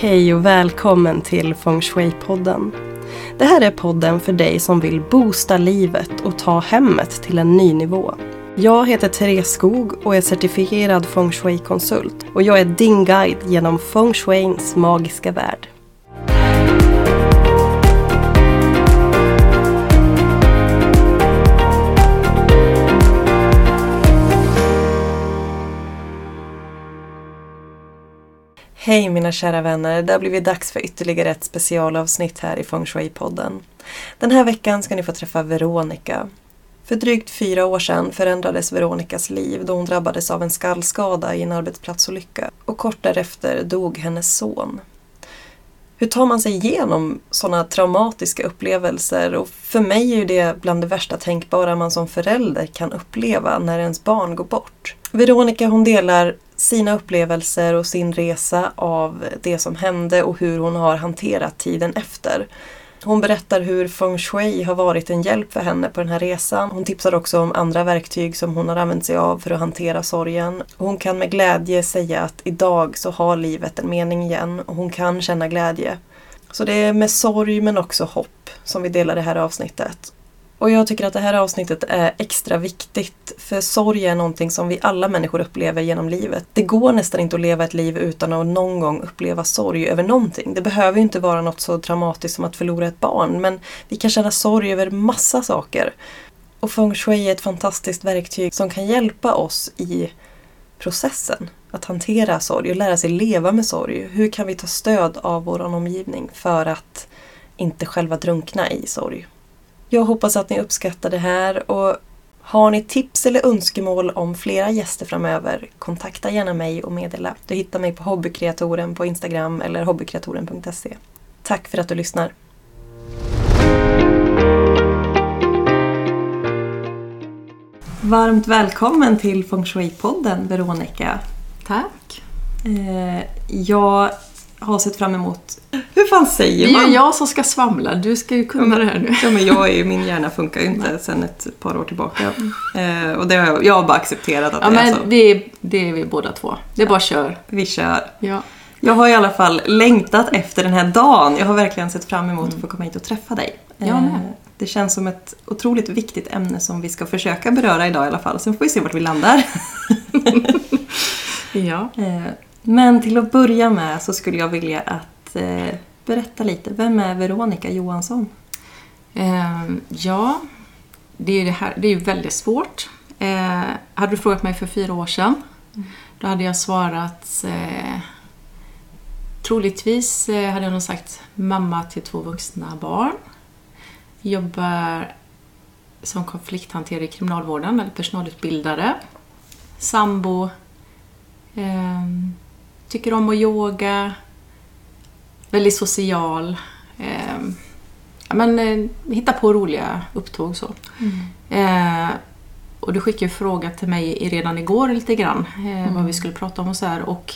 Hej och välkommen till Feng Shui-podden. Det här är podden för dig som vill boosta livet och ta hemmet till en ny nivå. Jag heter Therese Skog och är certifierad Feng Shui-konsult och jag är din guide genom Feng Shuins magiska värld. Hej mina kära vänner, det har blivit dags för ytterligare ett specialavsnitt här i Feng Shui-podden. Den här veckan ska ni få träffa Veronica. För drygt fyra år sedan förändrades Veronicas liv då hon drabbades av en skallskada i en arbetsplatsolycka och kort därefter dog hennes son. Hur tar man sig igenom sådana traumatiska upplevelser? Och för mig är ju det bland det värsta tänkbara man som förälder kan uppleva när ens barn går bort. Veronica hon delar sina upplevelser och sin resa av det som hände och hur hon har hanterat tiden efter. Hon berättar hur feng shui har varit en hjälp för henne på den här resan. Hon tipsar också om andra verktyg som hon har använt sig av för att hantera sorgen. Hon kan med glädje säga att idag så har livet en mening igen och hon kan känna glädje. Så det är med sorg men också hopp som vi delar det här avsnittet. Och jag tycker att det här avsnittet är extra viktigt för sorg är någonting som vi alla människor upplever genom livet. Det går nästan inte att leva ett liv utan att någon gång uppleva sorg över någonting. Det behöver ju inte vara något så dramatiskt som att förlora ett barn men vi kan känna sorg över massa saker. Och feng shui är ett fantastiskt verktyg som kan hjälpa oss i processen att hantera sorg och lära sig leva med sorg. Hur kan vi ta stöd av vår omgivning för att inte själva drunkna i sorg? Jag hoppas att ni uppskattar det här och har ni tips eller önskemål om flera gäster framöver, kontakta gärna mig och meddela. Du hittar mig på hobbykreatoren på Instagram eller hobbykreatoren.se. Tack för att du lyssnar! Varmt välkommen till Feng Shui-podden Veronica. Tack! Eh, jag har sett fram emot... Hur fan säger Det är man? ju jag som ska svamla, du ska ju kunna det här nu. Ja, men jag är, min hjärna funkar ju inte sedan ett par år tillbaka. Eh, och det har jag, jag har bara accepterat att Ja, det är så. men det är, det är vi båda två. Det är bara kör. Vi kör. Ja. Jag har i alla fall längtat efter den här dagen. Jag har verkligen sett fram emot att få komma hit och träffa dig. Jag Eh. Det känns som ett otroligt viktigt ämne som vi ska försöka beröra idag i alla fall. Sen får vi se vart vi landar. ja. Eh, men till att börja med så skulle jag vilja att eh, berätta lite. Vem är Veronica Johansson? Eh, ja, det är ju det här, det är väldigt svårt. Eh, hade du frågat mig för fyra år sedan, då hade jag svarat eh, Troligtvis eh, hade jag nog sagt mamma till två vuxna barn. Jobbar som konflikthanterare i kriminalvården, eller personalutbildare. Sambo. Ehm, tycker om att yoga. Väldigt social. ja, men, eh, hitta på roliga upptåg så. Eh, och du skickade ju fråga till mig redan igår lite grann eh, vad vi skulle prata om och så här. Och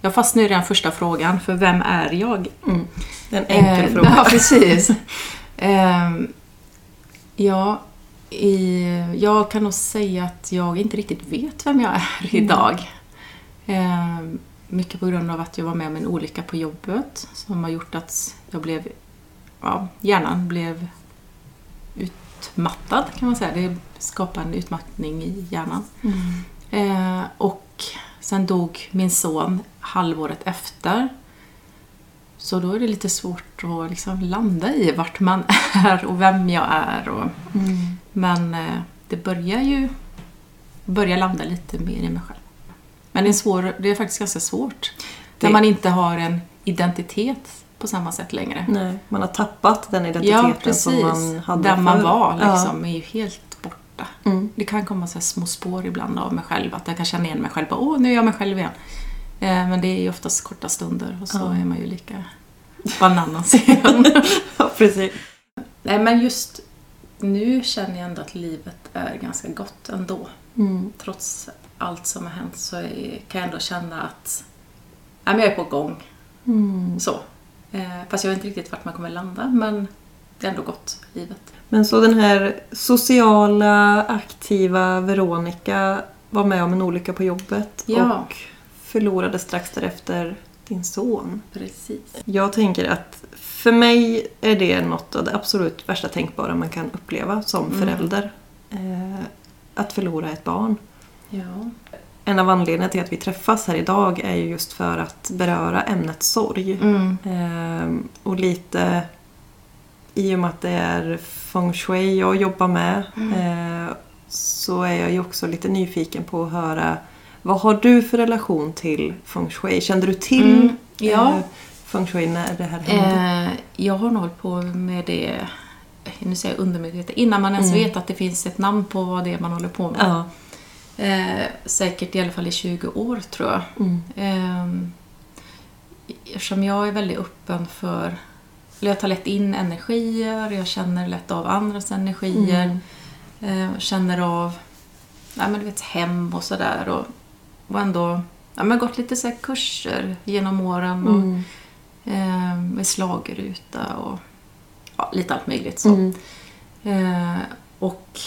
jag fastnade i den första frågan, för vem är jag? Det är en enkel Eh, fråga. Ja, precis. Ehm, ja, i, jag kan nog säga att jag inte riktigt vet vem jag är idag. Ehm, mycket på grund av att jag var med om en olycka på jobbet som har gjort att jag blev, ja, hjärnan blev utmattad kan man säga. Det skapade en utmattning i hjärnan. Eh, och sen dog min son halvåret efter. Så då är det lite svårt att liksom landa i vart man är och vem jag är. Och, Men eh, det börjar ju börja landa lite mer i mig själv. Men det är, svår, det är faktiskt ganska svårt Det- när man inte har en identitet på samma sätt längre. Nej, man har tappat den identiteten Ja, som man hade Där man var Ja. liksom, är ju helt borta. Mm. Det kan komma så små spår ibland av mig själv, att jag kan känna igen mig själv. Åh, nu är jag mig själv igen. Eh, men det är ju oftast korta stunder och så Ja. är man ju lika bananas igen. ja, precis. Nej, men just nu känner jag ändå att livet är ganska gott ändå. Mm. Trots allt som har hänt så kan jag ändå känna att ja, men jag är på gång. Mm. Så. Eh, fast jag vet inte riktigt vart man kommer landa, men det är ändå gott, livet. Men så den här sociala, aktiva Veronica var med om en olycka på jobbet Ja. och förlorade strax därefter din son. Precis. Jag tänker att för mig är det något av det absolut värsta tänkbara man kan uppleva som Mm. förälder. Eh, att förlora ett barn. Ja. En av anledningarna till att vi träffas här idag är ju just för att beröra ämnet sorg. Mm. Ehm, och lite i och med att det är feng shui jag jobbar med eh, så är jag ju också lite nyfiken på att höra vad har du för relation till feng shui? Kände du till Mm, ja. eh, feng shui när det här hände? Eh, jag har nog hållit på med det, nu säger jag undermedvetet, innan man ens Mm. vet att det finns ett namn på vad det är man håller på med. Ja. Eh, säkert i alla fall i 20 år tror jag. Mm. Eh, eftersom jag är väldigt öppen för, eller jag tar lätt in energier, jag känner lätt av andras energier. Mm. Eh, känner av ja, men du vet, hem och sådär. Och, och ändå ja, men gått lite så kurser genom åren. Och, Mm. eh, med slagruta och ja, lite allt möjligt. Så. Mm. Eh, och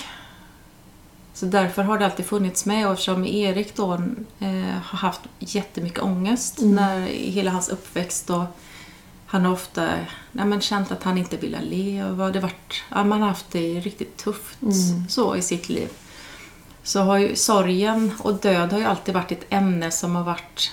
så därför har det alltid funnits med och eftersom Erik då eh, har haft jättemycket ångest Mm. när, hela hans uppväxt och han har ofta nej, men känt att han inte ville leva. Det varit, ja, man har haft det riktigt tufft Mm. så i sitt liv. Så har ju sorgen och död har ju alltid varit ett ämne som har varit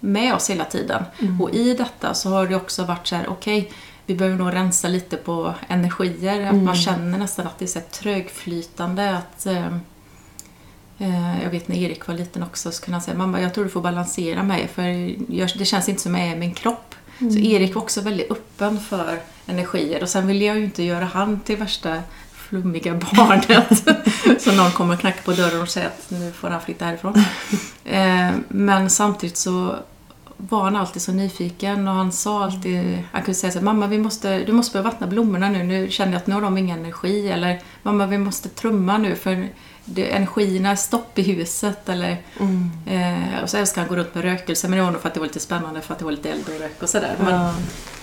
med oss hela tiden. Mm. Och i detta så har det också varit så här, okej, vi behöver nog rensa lite på energier. Att Mm. man känner nästan att det är så trögflytande. Att, eh, eh, jag vet när Erik var liten också så kunde han säga, mamma jag tror du får balansera mig för jag, det känns inte som jag är i min kropp. Så Mm. Erik var också väldigt öppen för energier och sen ville jag ju inte göra han till värsta flummiga barnet. så någon kommer och knackar på dörren och säger att nu får han flytta härifrån. Eh, men samtidigt så var han alltid så nyfiken och han sa alltid, han kunde säga så här, mamma vi måste, du måste börja vattna blommorna nu, nu känner jag att nu har de ingen energi eller mamma vi måste trumma nu för det, energierna är stopp i huset eller Mm. eh, och så älskar han gå runt med rökelse men det var nog för att det var lite spännande för att det var lite eld och rök och sådär. Men, Ja.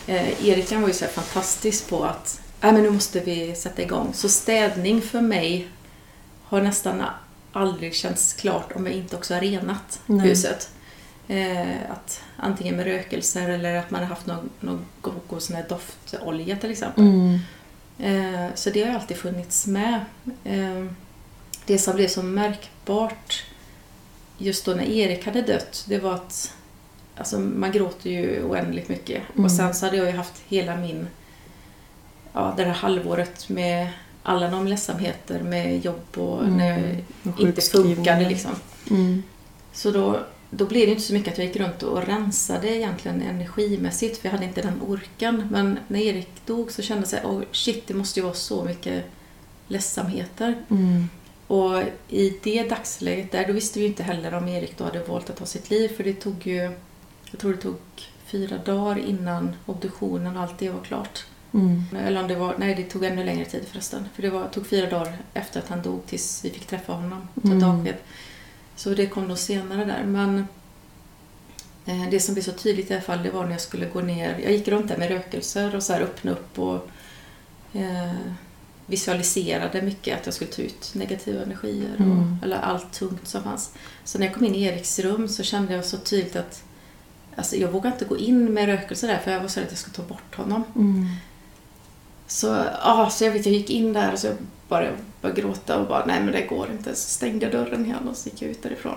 Eh, Erik var ju så här fantastisk på att Nej, men nu måste vi sätta igång. Så städning för mig har nästan aldrig känts klart om jag inte också har renat Nej. huset. Eh, att antingen med rökelser eller att man har haft någon, någon god, sån här doftolja till exempel. Mm. Eh, så det har alltid funnits med. Eh, det som blev så märkbart just då när Erik hade dött, det var att alltså, man gråter ju oändligt mycket. Mm. Och sen så hade jag ju haft hela min, ja det här halvåret med alla de ledsamheter med jobb och Mm. när jag Och inte funkade liksom. Mm. Så då, då blev det inte så mycket att jag gick runt och rensade egentligen energimässigt för jag hade inte den orken. Men när Erik dog så kände jag oh, shit det måste ju vara så mycket ledsamheter. Mm. Och i det dagsläget där, då visste vi inte heller om Erik då hade valt att ta sitt liv för det tog ju, jag tror det tog fyra dagar innan obduktionen och allt det var klart. Mm. Eller om det var, nej det tog ännu längre tid förresten. För det var, tog fyra dagar efter att han dog tills vi fick träffa honom. Ta Mm. avsked. Så det kom nog senare där. Men eh, det som blev så tydligt i alla fall det var när jag skulle gå ner. Jag gick runt där med rökelser och så här öppna upp och eh, visualiserade mycket att jag skulle ta ut negativa energier. Och, Mm. Eller allt tungt som fanns. Så när jag kom in i Eriks rum så kände jag så tydligt att Alltså jag vågade inte gå in med rökelser där för jag var så rädd att jag skulle ta bort honom. Mm. Så, ja, så jag vet, jag gick in där och så bara började gråta och bara, nej men det går inte. Så stängde jag dörren igen och så gick jag ut därifrån.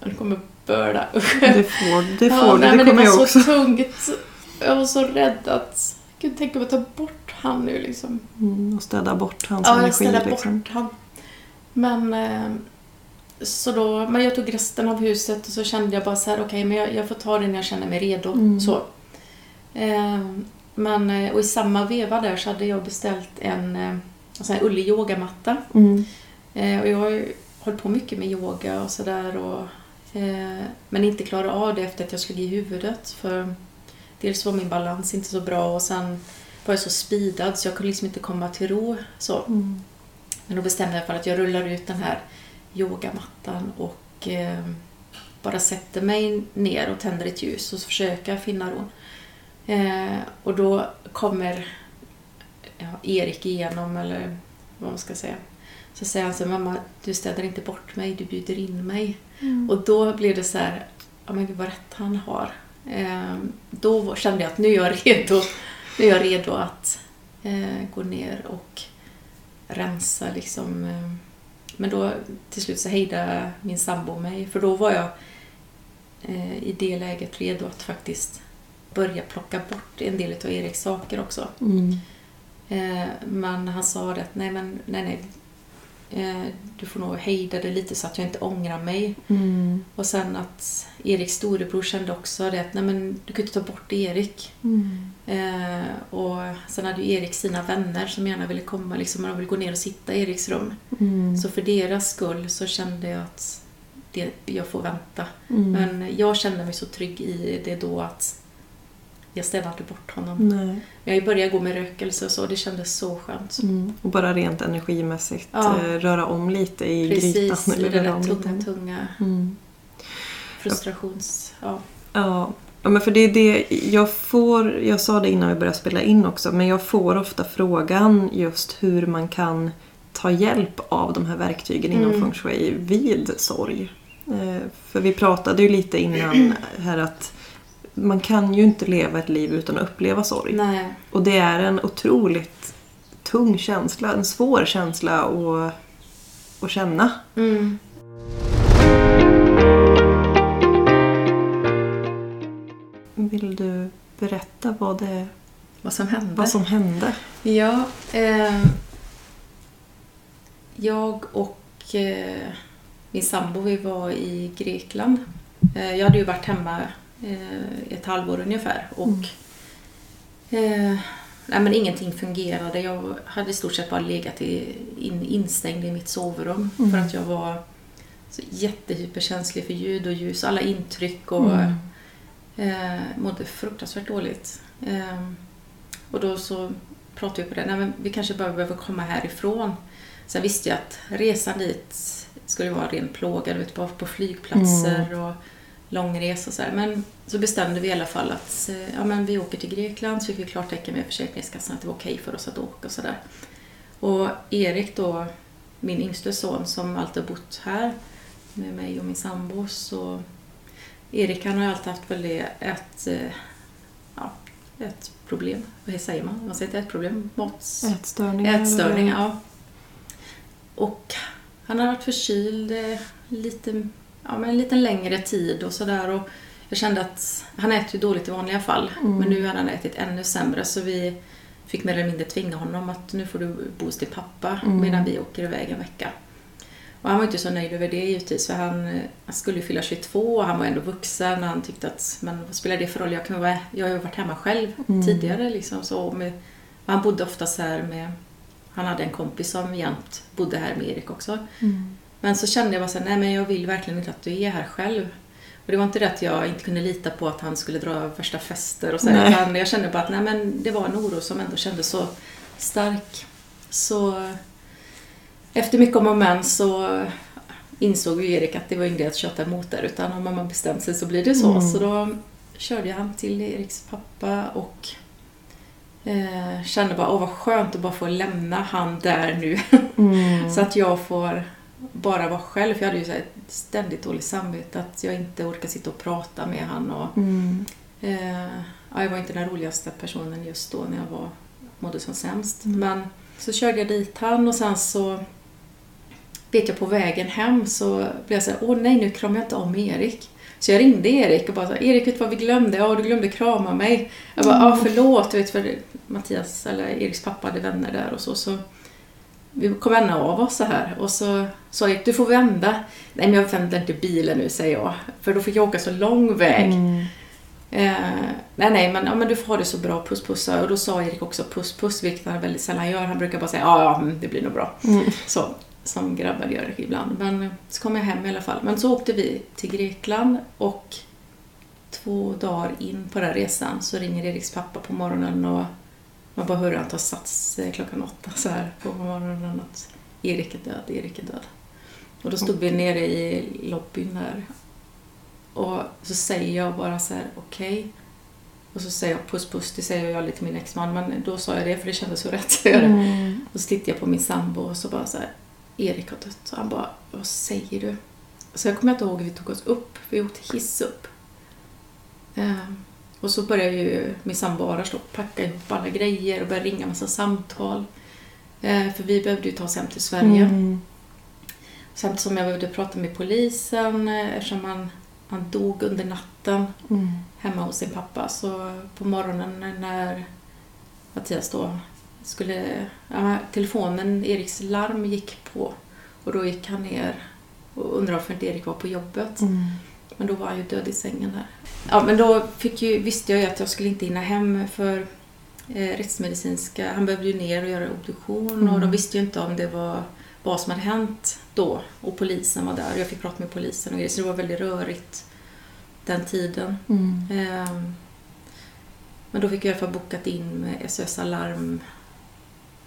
Och det kommer börda. Usch. Det får, det, Ja, får nej, det. Det men kommer det jag var också. så tungt. Jag var så rädd att, gud tänk om jag tar bort han nu liksom. Mm. Och städa bort hans Ja, jag energi. ställde liksom. bort han. Men, eh, så då, men jag tog resten av huset och så kände jag bara så här, okej men jag, jag får ta det när jag känner mig redo. Mm. Så. Eh, men, eh, och i samma veva där så hade jag beställt en, en sån här ullig yogamatta. Mm. Eh, och jag har hållit på mycket med yoga och sådär. Eh, men inte klarat av det efter att jag slog i huvudet. För dels var min balans inte så bra och sen var jag så speedad så jag kunde liksom inte komma till ro. Så. Mm. Men då bestämde jag för att jag rullar ut den här yogamattan och eh, bara sätter mig ner och tänder ett ljus och så försöker jag finna ro. Eh, och då kommer Erik igenom, eller vad man ska säga. Så säger han så här, mamma du städar inte bort mig, du bjuder in mig. Mm. Och då blir det så här, ja men gud vad rätt han har. Eh, då kände jag att nu är jag redo, nu är jag redo att eh, gå ner och rensa liksom. Eh. Men då till slut så hejdade min sambo mig för då var jag eh, i det läget redo att faktiskt börja plocka bort en del av Eriks saker också. Mm. Eh, men han sa det att nej men nej nej. Eh, du får nog hejda det lite så att jag inte ångrar mig. Mm. Och sen att Eriks storebror kände också det att nej men du kan inte ta bort Erik. Mm. Eh, och sen hade ju Erik sina vänner som gärna ville komma liksom, och ville gå ner och sitta i Eriks rum. Mm. Så för deras skull så kände jag att det, jag får vänta. Mm. Men jag kände mig så trygg i det då att jag ställde aldrig bort honom. Nej. Jag började gå med rökelse och så, det kändes så skönt. Mm. Och bara rent energimässigt Ja. eh, röra om lite i Precis, grytan. i den där tunga, tunga Mm. frustrations... Ja. Ja. ja, men för det är det jag får, jag sa det innan vi började spela in också, men jag får ofta frågan just hur man kan ta hjälp av de här verktygen inom Mm. feng shui vid sorg. Eh, För vi pratade ju lite innan här att man kan ju inte leva ett liv utan att uppleva sorg. Nej. Och det är en otroligt tung känsla, en svår känsla att, att känna. Mm. Vill du berätta vad, det, Vad som hände? vad som hände? Ja, eh, jag och eh, min sambo vi var i Grekland. Eh, jag hade ju varit hemma ett halvår ungefär och eh, nej, men ingenting fungerade. Jag hade i stort sett bara legat i, in, instängd i mitt sovrum Mm. för att jag var så jättehyperkänslig för ljud och ljus, alla intryck och Mm. Eh, mådde fruktansvärt dåligt. Eh, och då så pratade vi på det, nej men vi kanske bara behöver komma härifrån. Sen visste jag att resan dit skulle vara ren plåga, du vet, bara på flygplatser och långresa och så här. Men så bestämde vi i alla fall att eh, ja, men vi åker till Grekland, så fick vi klartecken med Försäkringskassan att det var okej för oss att åka och sådär. Och Erik då, min yngste son som alltid har bott här med mig och min sambo, så Erik han har alltid haft väldigt ett, eh, ja, ett problem. Vad säger man? Man säger inte ett problem. Mat... Ätstörningar? Ätstörning, eller? ja. Och han har varit förkyld eh, lite, ja, men en lite längre tid och sådär. Och jag kände att han äter ju dåligt i vanliga fall. Mm. Men nu hade han ätit ännu sämre så vi fick mer eller mindre tvinga honom att nu får du bo hos din pappa Mm. medan vi åker iväg en vecka. Och han var inte så nöjd över det givetvis för han, han skulle ju fylla 22 och han var ändå vuxen och han tyckte att men vad spelar det för roll? Jag, kan vara, jag har ju varit hemma själv Mm. tidigare liksom. Så med, han bodde oftast här med han hade en kompis som jämt bodde här med Erik också. Mm. Men så kände jag bara så här, nej men jag vill verkligen inte att du är här själv. Och det var inte det att jag inte kunde lita på att han skulle dra värsta fester och så, utan jag kände bara att nej men det var en oro som ändå kändes så stark. Så efter mycket om och men så insåg ju Erik att det var ingen idé att köta emot där utan om man bestämt sig så blir det så. Mm. Så då körde jag han till Eriks pappa och eh, kände bara åh vad skönt att bara få lämna han där nu. Mm. Så att jag får bara vara själv. För jag hade ju så här ett ständigt dåligt samvete att jag inte orkar sitta och prata med han. Och, Mm. eh, ja, jag var inte den roligaste personen just då när jag var, mådde som sämst. Mm. Men så körde jag dit han och sen så vet jag på vägen hem så blev jag så här, åh nej nu kramar jag inte om Erik. Så jag ringde Erik och bara här, Erik vet du vad vi glömde? Ja, du glömde krama mig. Jag bara, ja förlåt, du vet för Mattias eller Eriks pappa hade vänner där och så. så vi kom vända av oss så här och så sa Erik, du får vända. Nej men jag vänder inte bilen nu säger jag. För då fick jag åka så lång väg. Mm. Eh, nej, nej, men, ja, men du får ha det så bra, puss puss. Och då sa Erik också puss puss, vilket han väldigt sällan gör. Han brukar bara säga ja, ja, mm, det blir nog bra. Mm. Så, som grabbar gör ibland. Men så kom jag hem i alla fall. Men så åkte vi till Grekland och två dagar in på den resan så ringer Eriks pappa på morgonen och man bara hör att han tar sats eh, klockan åtta så här på morgonen att Erik är död, Erik är död. Och då stod vi nere i lobbyn där och så säger jag bara så här, okej. Och så säger jag puss puss, det säger jag lite till min exman, men då sa jag det för det kändes så rätt det. Mm. Och så tittade jag på min sambo och så bara så här, Erik har dött. Och han bara, vad säger du? Så jag kommer inte ihåg hur vi tog oss upp, vi åkte hiss upp. Eh, och så började ju min sambo Arash packa ihop alla grejer och börja ringa massa samtal. Eh, för vi behövde ju ta oss hem till Sverige. Mm. Samtidigt som jag behövde prata med polisen eh, eftersom han, han dog under natten Mm. hemma hos sin pappa. Så på morgonen när Mattias då skulle... Ja, telefonen, Eriks larm gick på och då gick han ner och undrade varför inte Erik var på jobbet. Mm. Men då var han ju död i sängen där. Ja, men då ju, visste jag ju att jag skulle inte hinna hem för eh, rättsmedicinska... Han behövde ju ner och göra obduktion och Mm. de visste ju inte om det var vad som hade hänt då. Och polisen var där. Jag fick prata med polisen och grejer, så det var väldigt rörigt den tiden. Mm. Ehm, Men då fick jag i alla fall bokat in med SOS Alarm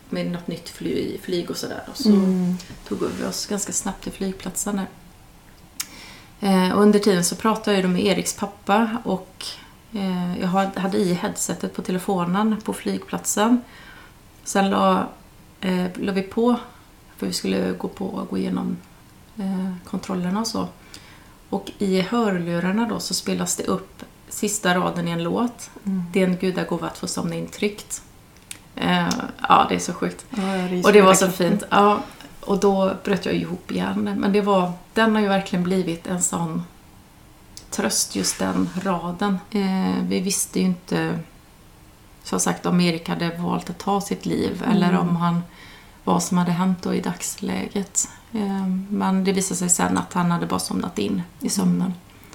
med något nytt fly, flyg och sådär. Och så Mm. tog vi oss ganska snabbt till flygplatsen där. Eh, och under tiden så pratade jag med Eriks pappa och eh, jag hade i headsetet på telefonen på flygplatsen. Sen la, eh, la vi på, för vi skulle gå på och gå igenom kontrollerna och så. Och i hörlurarna då så spelas det upp sista raden i en låt. Mm. Det är en gudagåva att få somna in tryggt. Ja, det är så sjukt. Ja, jag ryser Och det var så fint. Ja, och då bröt jag ihop igen. Men det var, den har ju verkligen blivit en sån tröst, just den raden. Eh, vi visste ju inte, som sagt, om Erik hade valt att ta sitt liv Mm. eller om han, vad som hade hänt då i dagsläget. Eh, men det visade sig sen att han hade bara somnat in i sömnen.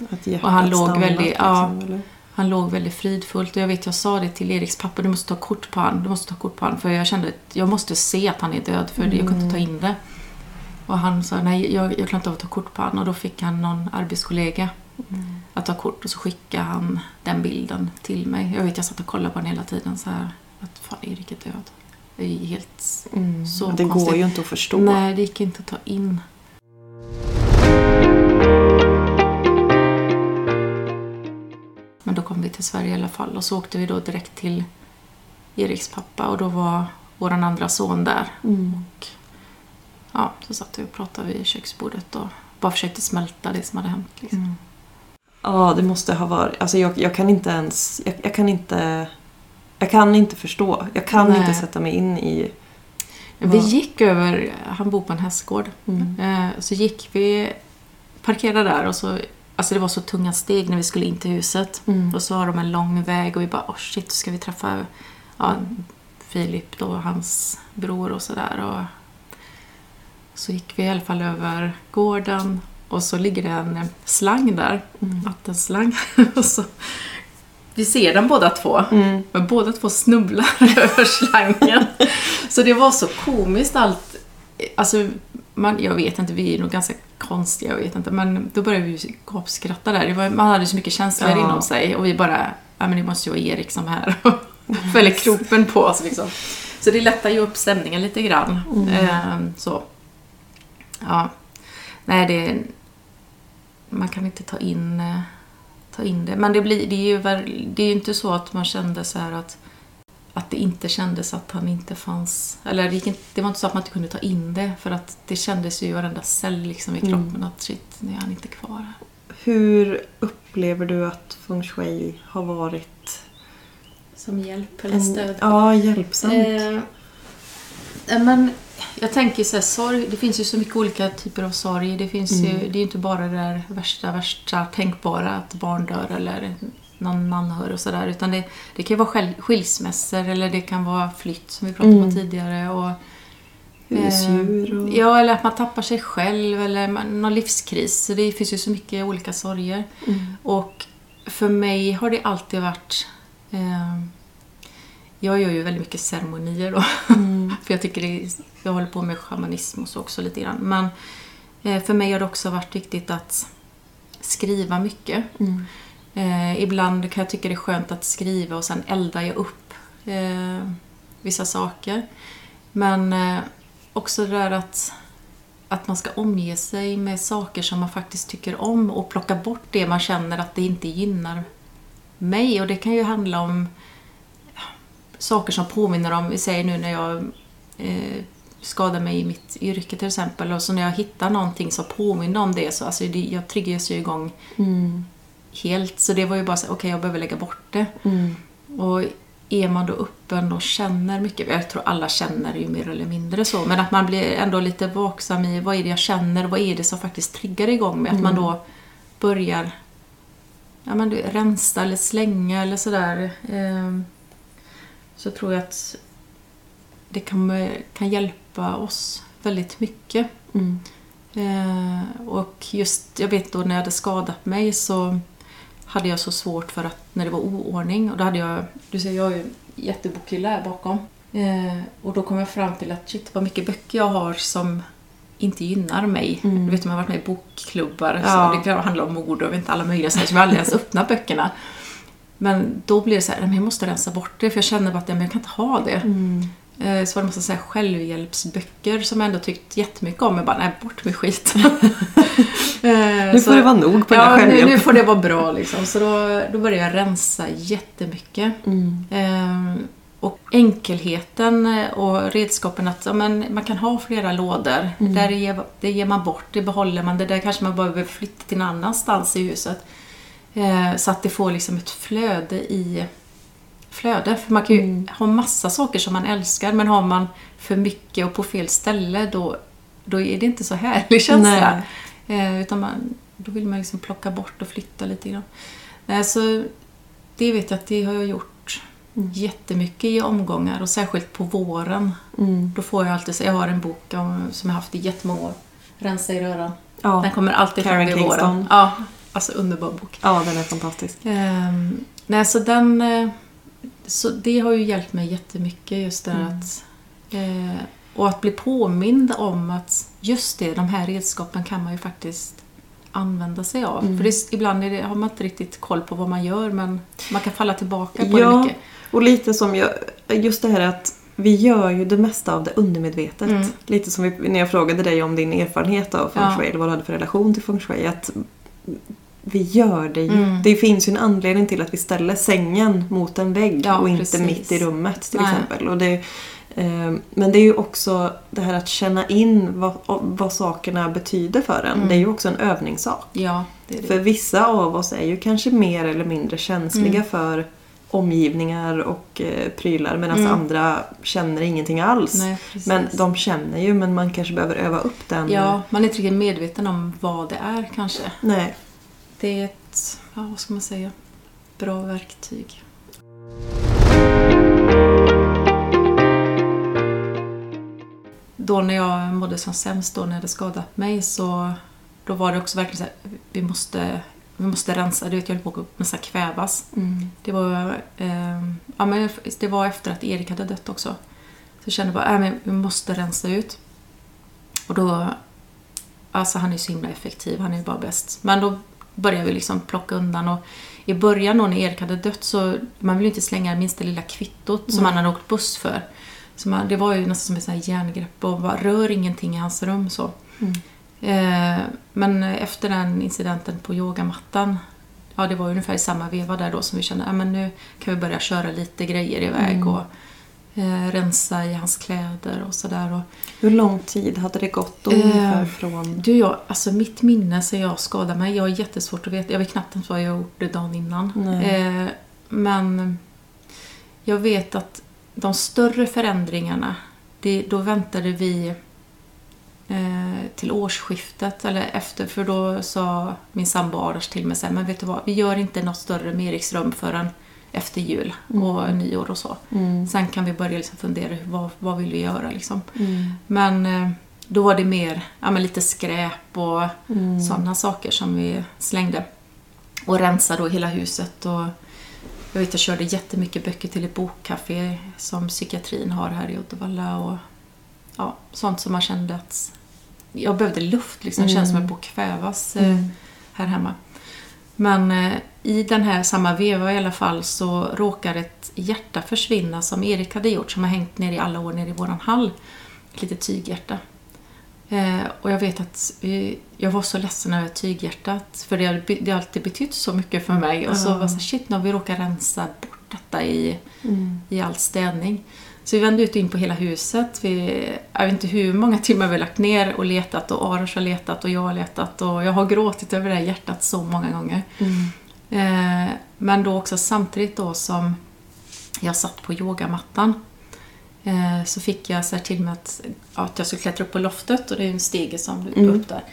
Att hjärtat Och han låg väldigt- ja. liksom? Han låg väldigt fridfullt och jag vet jag sa det till Eriks pappa, du måste ta kort på han, du måste ta kort på han. För jag kände att jag måste se att han är död för jag kunde inte ta in det. Och han sa nej, jag, jag klarar inte av att ta kort på han. Och då fick han någon arbetskollega Mm. att ta kort och så skickade han den bilden till mig. Jag vet jag satt och kollade på den hela tiden så här att fan Erik är död. Det är helt... Mm. Så det går konstigt. ju inte att förstå. Nej, det gick inte att ta in. Men då kom vi till Sverige i alla fall och så åkte vi då direkt till Eriks pappa och då var vår andra son där. Mm. Och ja, så satt vi och pratade vid köksbordet och bara försökte smälta det som hade hänt. Liksom. Mm. Ja, det måste ha varit... Alltså jag, jag kan inte ens... Jag, jag kan inte... Jag kan inte förstå. Jag kan Nej. inte sätta mig in i... Vi Vad- gick över, han bor på en hästgård, Mm. Eh, Så gick vi, parkerade där och så, alltså det var så tunga steg när vi skulle in till huset. Mm. Och så har de en lång väg och vi bara, oh shit, ska vi träffa ja, Filip då, hans bror och sådär. Och så gick vi i alla fall över gården och så ligger det en slang där, Mm. vattenslang. och så, vi ser den båda två. Mm. Men båda två snubblar över slangen. Så det var så komiskt allt. Alltså, man, jag vet inte, vi är nog ganska konstiga, jag vet inte. Men då började vi ju gapskratta där. Var, man hade så mycket känslor Ja. inom sig och vi bara, ja men det måste ju vara Erik som här. Fäller kroppen på oss liksom. Så det lättar ju upp stämningen lite grann. Mm. Ehm, så. Ja. Nej, det... Man kan inte ta in, eh, ta in det. Men det, blir, det, är ju, det är ju inte så att man kände så här att att det inte kändes att han inte fanns. Eller det, gick inte, det var inte så att man inte kunde ta in det för att det kändes ju i varenda cell liksom i Mm. kroppen att shit, nu är han inte kvar. Hur upplever du att feng shui har varit Som hjälp eller en, stöd. ja, hjälpsamt? Eh, men jag tänker så här, sorg, det finns ju så mycket olika typer av sorg. Det finns ju, Mm. det är ju inte bara det där värsta, värsta tänkbara att barn dör eller någon anhörig och sådär. Utan det, det kan ju vara skil- skilsmässor eller det kan vara flytt som vi pratade om Mm. tidigare. Och, Husdjur och... Ja, eller att man tappar sig själv eller någon livskris. Så det finns ju så mycket olika sorger. Mm. Och för mig har det alltid varit... Eh, jag gör ju väldigt mycket ceremonier då. Mm. För jag tycker det jag håller på med shamanism och så också lite grann. Men eh, för mig har det också varit viktigt att skriva mycket. Mm. Eh, ibland kan jag tycka det är skönt att skriva och sen eldar jag upp eh, vissa saker. Men eh, också det där att, att man ska omge sig med saker som man faktiskt tycker om och plocka bort det man känner att det inte gynnar mig. Och det kan ju handla om saker som påminner om, vi säger nu när jag eh, skadar mig i mitt yrke till exempel och så när jag hittar någonting som påminner om det så alltså det, jag triggas ju igång Mm helt. Så det var ju bara så okej okay, jag behöver lägga bort det. Mm. Och är man då öppen och känner mycket, jag tror alla känner ju mer eller mindre så, men att man blir ändå lite vaksam i vad är det jag känner, vad är det som faktiskt triggar igång med? Att man då börjar ja, men, rensa eller slänga eller sådär. Eh, så tror jag att det kan, kan hjälpa oss väldigt mycket. Mm. Eh, och just, jag vet då när jag hade skadat mig så hade jag så svårt för att när det var oordning och då hade jag, du ser jag har ju jättebokhylla här bakom. Eh, och då kom jag fram till att shit vad mycket böcker jag har som inte gynnar mig. Mm. Du vet, man har varit med i bokklubbar, Ja. så det kan handla om mord och vet, alla möjliga saker som jag aldrig ens öppnat böckerna. Men då blir det så här, "Nej, men jag måste rensa bort det för jag känner bara att jag kan inte ha det. Mm. Eh, Så var det en massa så här självhjälpsböcker som jag ändå tyckt jättemycket om. Jag bara, nej bort med skit. Eh, Nu får det vara nog på den Ja, här nu, nu självhjälpen. får det vara bra liksom. Så då, då började jag rensa jättemycket. Mm. Ehm, och enkelheten eh, och redskapen att ja, men man kan ha flera lådor. Mm. Där ger, det ger man bort, det behåller man. Det där kanske man behöver flytta till en annanstans i huset. Eh, så att det får liksom ett flöde i flöde. För man kan ju Mm. ha massa saker som man älskar men har man för mycket och på fel ställe då, då är det inte så härlig känsla. Eh, utan man, då vill man liksom plocka bort och flytta lite grann. Nej, så det vet jag att det har jag gjort Mm. jättemycket i omgångar och särskilt på våren. Mm. Då får jag alltid, jag har en bok om, som jag haft i jättemånga år. Rensa i röran. Ja. Den kommer alltid fram i våren. Ja, alltså underbar bok. ja, den är fantastisk. Ehm, nej, så den... eh, Så det har ju hjälpt mig jättemycket just det Mm. att... Eh, och att bli påmind om att just det, de här redskapen kan man ju faktiskt använda sig av. Mm. För det, ibland det, har man inte riktigt koll på vad man gör men man kan falla tillbaka på Ja. det mycket. Och lite som jag, just det här att vi gör ju det mesta av det undermedvetet. Mm. Lite som vi, när jag frågade dig om din erfarenhet av feng Ja. shui, eller vad du hade för relation till feng shui. Att vi gör det ju. Mm. Det finns ju en anledning till att vi ställer sängen mot en vägg Ja, och inte precis. mitt i rummet till Nej. exempel. Och det, eh, men det är ju också det här att känna in vad, vad sakerna betyder för en. Mm. Det är ju också en övningssak. Ja, det det. För vissa av oss är ju kanske mer eller mindre känsliga Mm. för omgivningar och eh, prylar medan Mm. andra känner ingenting alls. Nej. Men de känner ju men man kanske behöver öva upp den. Ja, man är inte riktigt medveten om vad det är kanske. Nej. Det är ett, ja, vad ska man säga, bra verktyg. Då när jag mådde som sämst, då när hade skadat mig, så då var det också verkligen så här, vi måste, vi måste rensa. Du vet, jag höll på att nästan kvävas. Mm. Det var, eh, ja, men det var efter att Erik hade dött också. Så jag kände bara, äh, men vi måste rensa ut. Och då, alltså han är så himla effektiv, han är ju bara bäst. Men då började vi liksom plocka undan och i början då när Erik hade dött så, man vill ju inte slänga minsta lilla kvittot som Nej. han hade åkt buss för. Så man, det var ju nästan som ett järngrepp och bara rör ingenting i hans rum så. Mm. Eh, men efter den incidenten på yogamattan, ja det var ungefär i samma veva där då som vi kände att men nu kan vi börja köra lite grejer iväg Mm. och eh, rensa i hans kläder och sådär. Hur lång tid hade det gått då Eh, ungefär från... du, jag, alltså mitt minne sen jag skadade mig, jag har jättesvårt att veta, jag vet knappt ens vad jag gjorde dagen innan. Eh, men jag vet att de större förändringarna, det, då väntade vi eh, till årsskiftet eller efter för då sa min sambo Arash till mig här, men vet du vad, vi gör inte något större med Eriksrum förrän efter jul och nyår och så. Mm. Sen kan vi börja liksom fundera, vad, vad vill vi göra liksom. Mm. Men eh, då var det mer ja, men lite skräp och Mm. sådana saker som vi slängde. Och rensade då hela huset. Och jag vet jag körde jättemycket böcker till ett bokcafé som psykiatrin har här i Uddevalla. Och, ja, sånt som man kände att jag behövde luft. Liksom. Det kändes som att jag på kvävas eh, Mm. här hemma. Men eh, i den här samma veva i alla fall så råkar ett hjärta försvinna som Erik hade gjort som har hängt ner i alla år nere i våran hall. Ett litet tyghjärta. Eh, och jag vet att vi, jag var så ledsen över tyghjärtat för det har, det har alltid betytt så mycket för mig. Och så var jag så shit nu har vi råkat rensa bort detta i, Mm. i all städning. Så vi vände ut och in på hela huset. Vi, jag vet inte hur många timmar vi har lagt ner och letat och Arash har letat och jag har letat och jag har gråtit över det här hjärtat så många gånger. Mm. Eh, men då också samtidigt då som jag satt på yogamattan eh, så fick jag så till mig att, att jag skulle klättra upp på loftet och det är en stege som Mm. upp där.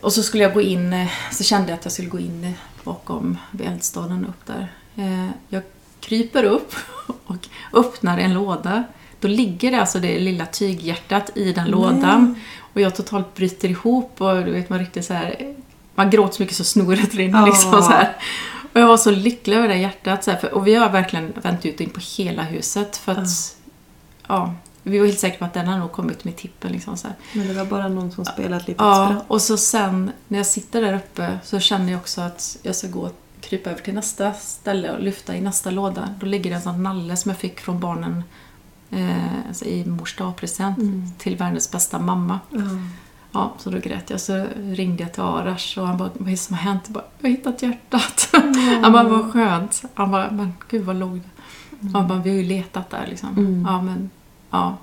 Och så skulle jag gå in, eh, så kände jag att jag skulle gå in bakom vid eldstaden upp där. Eh, Jag kryper upp och öppnar en låda. Då ligger det alltså det lilla tyghjärtat i den lådan. Och jag totalt bryter ihop och du vet man riktigt så här man gråter så mycket så snoret rinner Ja. liksom så här. Och jag var så lycklig över det hjärtat. Så här, för, och vi har verkligen vänt ut och in på hela huset för att ja, vi var helt säkra på att den har nog kommit med tippen liksom så här. Men det var bara någon som spelade ett litet Ja, spratt. och så sen när jag sitter där uppe så känner jag också att jag ska gå och krypa över till nästa ställe och lyfta i nästa låda. Då ligger det en sån nalle som jag fick från barnen eh, alltså i mors dagpresent Mm. till världens bästa mamma. Ja. Ja, så då grät jag. Så ringde jag till Arash och han bara, vad är det som har hänt? Jag bara, jag har hittat hjärtat. Han bara, vad skönt. Han bara, men gud vad låg det? Han bara, vi har ju letat där liksom. Mm. Ja, men ja.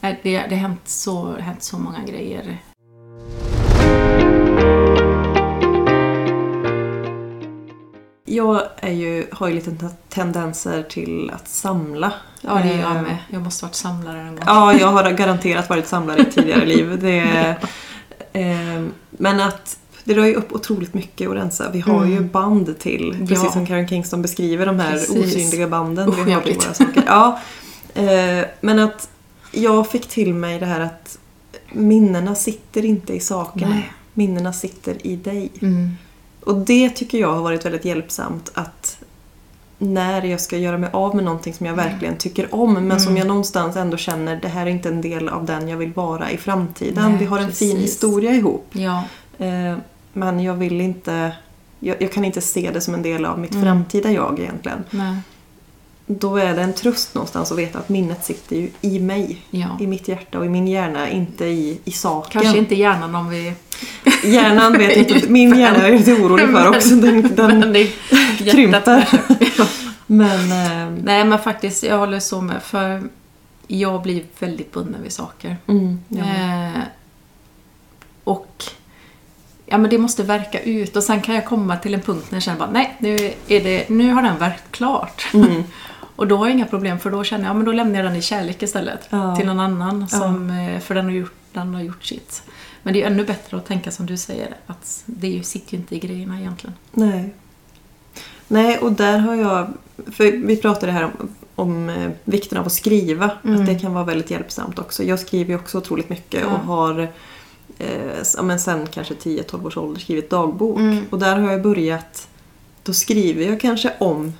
Det, det har hänt så, hänt så många grejer. Jag är ju, har ju lite te- tendenser till att samla. Ja, det är jag Eh, med. Jag måste varit samlare en gång. Ja, jag har garanterat varit samlare i tidigare liv. Det, eh, men att det drar ju upp otroligt mycket att rensa. Vi har Mm. ju band till, precis Ja. som Karen Kingston beskriver, de här Precis. osynliga banden Usch, vi har till våra saker. Ja, eh, men att jag fick till mig det här att minnena sitter inte i sakerna. Nej. Minnena sitter i dig. Mm. Och det tycker jag har varit väldigt hjälpsamt att när jag ska göra mig av med någonting som jag verkligen tycker om men som Mm. jag någonstans ändå känner det här är inte en del av den jag vill vara i framtiden. Nej, Vi har en fin precis. historia ihop. Ja, Eh, men jag vill inte jag, jag kan inte se det som en del av mitt Mm. framtida jag egentligen. nej. Då är det en tröst någonstans att veta att minnet sitter ju i mig. Ja. I mitt hjärta och i min hjärna, inte i, i saken. Kanske inte hjärnan om vi... Hjärnan vet inte, min hjärna är jag lite orolig för också. Den, den, krymper. Men eh, Nej, men faktiskt, jag håller så med. För jag blir väldigt bunden vid saker. mm, ja. Eh, och ja, men det måste verka ut och sen kan jag komma till en punkt när jag känner bara nej, nu, är det, nu har den verkat klart. Mm. Och då har jag inga problem för då känner jag, ja men då lämnar jag den i kärlek istället. Ja. Till någon annan som, eh, för den har, gjort, den har gjort sitt. Men det är ännu bättre att tänka som du säger, att det sitter ju inte i grejerna egentligen. Nej. Nej, och där har jag... För vi pratade här om, om eh, vikten av att skriva. Mm. Att det kan vara väldigt hjälpsamt också. Jag skriver ju också otroligt mycket Ja. och har eh, ja, men sen kanske 10-12 års ålder skrivit dagbok. Mm. Och där har jag börjat... Då skriver jag kanske om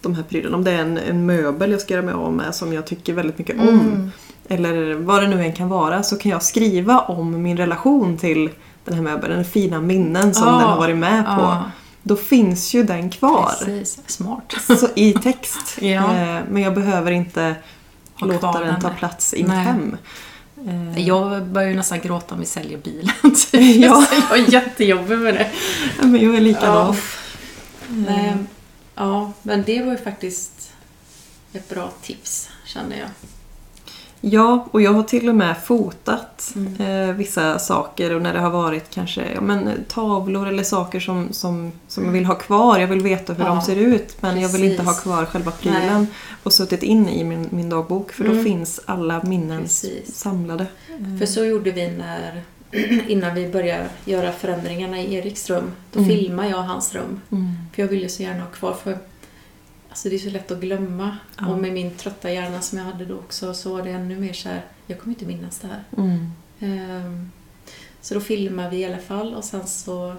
de här prylarna. Om det är en, en möbel jag ska göra mig av med som jag tycker väldigt mycket om. Mm. eller vad det nu än kan vara, så kan jag skriva om min relation till den här möbeln, fina minnen som Ja, den har varit med på. Ja, Då finns ju den kvar precis. Smart. så, i text. Ja. Eh, Men jag behöver inte Ha låta den den ta plats i mitt hem. Eh, Jag börjar ju nästan gråta om vi säljer bilen. Ja. jag är jättejobbig med det. ja, men jag är likadan. Eh, ja, men det var ju faktiskt ett bra tips, känner jag. Ja, och jag har till och med fotat Mm. eh, vissa saker och när det har varit kanske ja, men, eh, tavlor eller saker som, som, som jag vill ha kvar. Jag vill veta hur Ja, de ser ut men jag vill inte ha precis. kvar själva prylen. Och suttit in i min, min dagbok för då Mm. finns alla minnen Precis. samlade. För så gjorde vi när, innan vi började göra förändringarna i Eriks rum. Då Mm. filmade jag hans rum. Mm. För jag ville så gärna ha kvar, för alltså det är så lätt att glömma. Ja. Och med min trötta hjärna som jag hade då också så var det ännu mer så här, jag kommer inte minnas det här. Mm. Ehm, Så då filmade vi i alla fall och sen så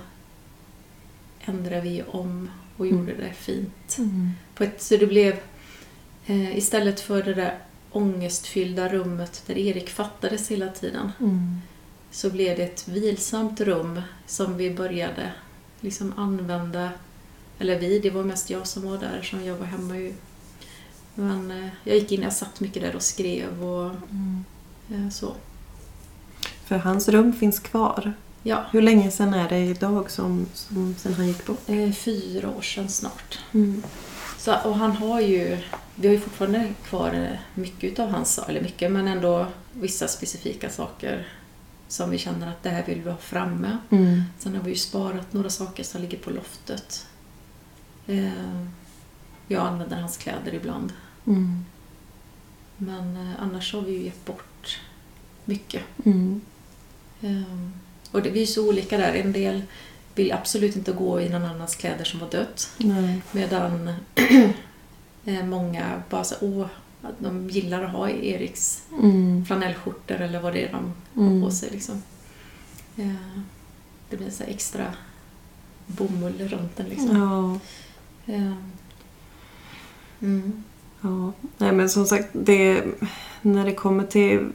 ändrade vi om och Mm. gjorde det fint. Mm. På ett, så det blev, eh, istället för det där ångestfyllda rummet där Erik fattades hela tiden, Mm. Så blev det ett vilsamt rum som vi började liksom använda, eller vi, det var mest jag som var där som jag var hemma ju. Men eh, jag gick in, jag satt mycket där och skrev och Mm. eh, så. För hans rum finns kvar. Ja, Hur länge sedan är det idag som, som sen han gick bort? eh, fyra år sedan snart. Mm. Så, och han har ju, vi har ju fortfarande kvar mycket utav hans, eller mycket, men ändå vissa specifika saker som vi känner att det här vill vi ha framme. Mm. Sen har vi ju sparat några saker som ligger på loftet. Eh, jag använder hans kläder ibland. Mm. Men eh, annars har vi ju gett bort mycket. Mm. Ehm, och det, vi är så olika där. En del vill absolut inte gå i någon annans kläder som har dött. Nej. Medan eh, många bara så, åh, att de gillar att ha Eriks Mm. flanellskjortor eller vad det är de Mm. har på sig. Liksom. Eh, det blir så extra bomull runt den. Liksom. Ja. Eh, mm. Ja, nej men som sagt, det, när det kommer till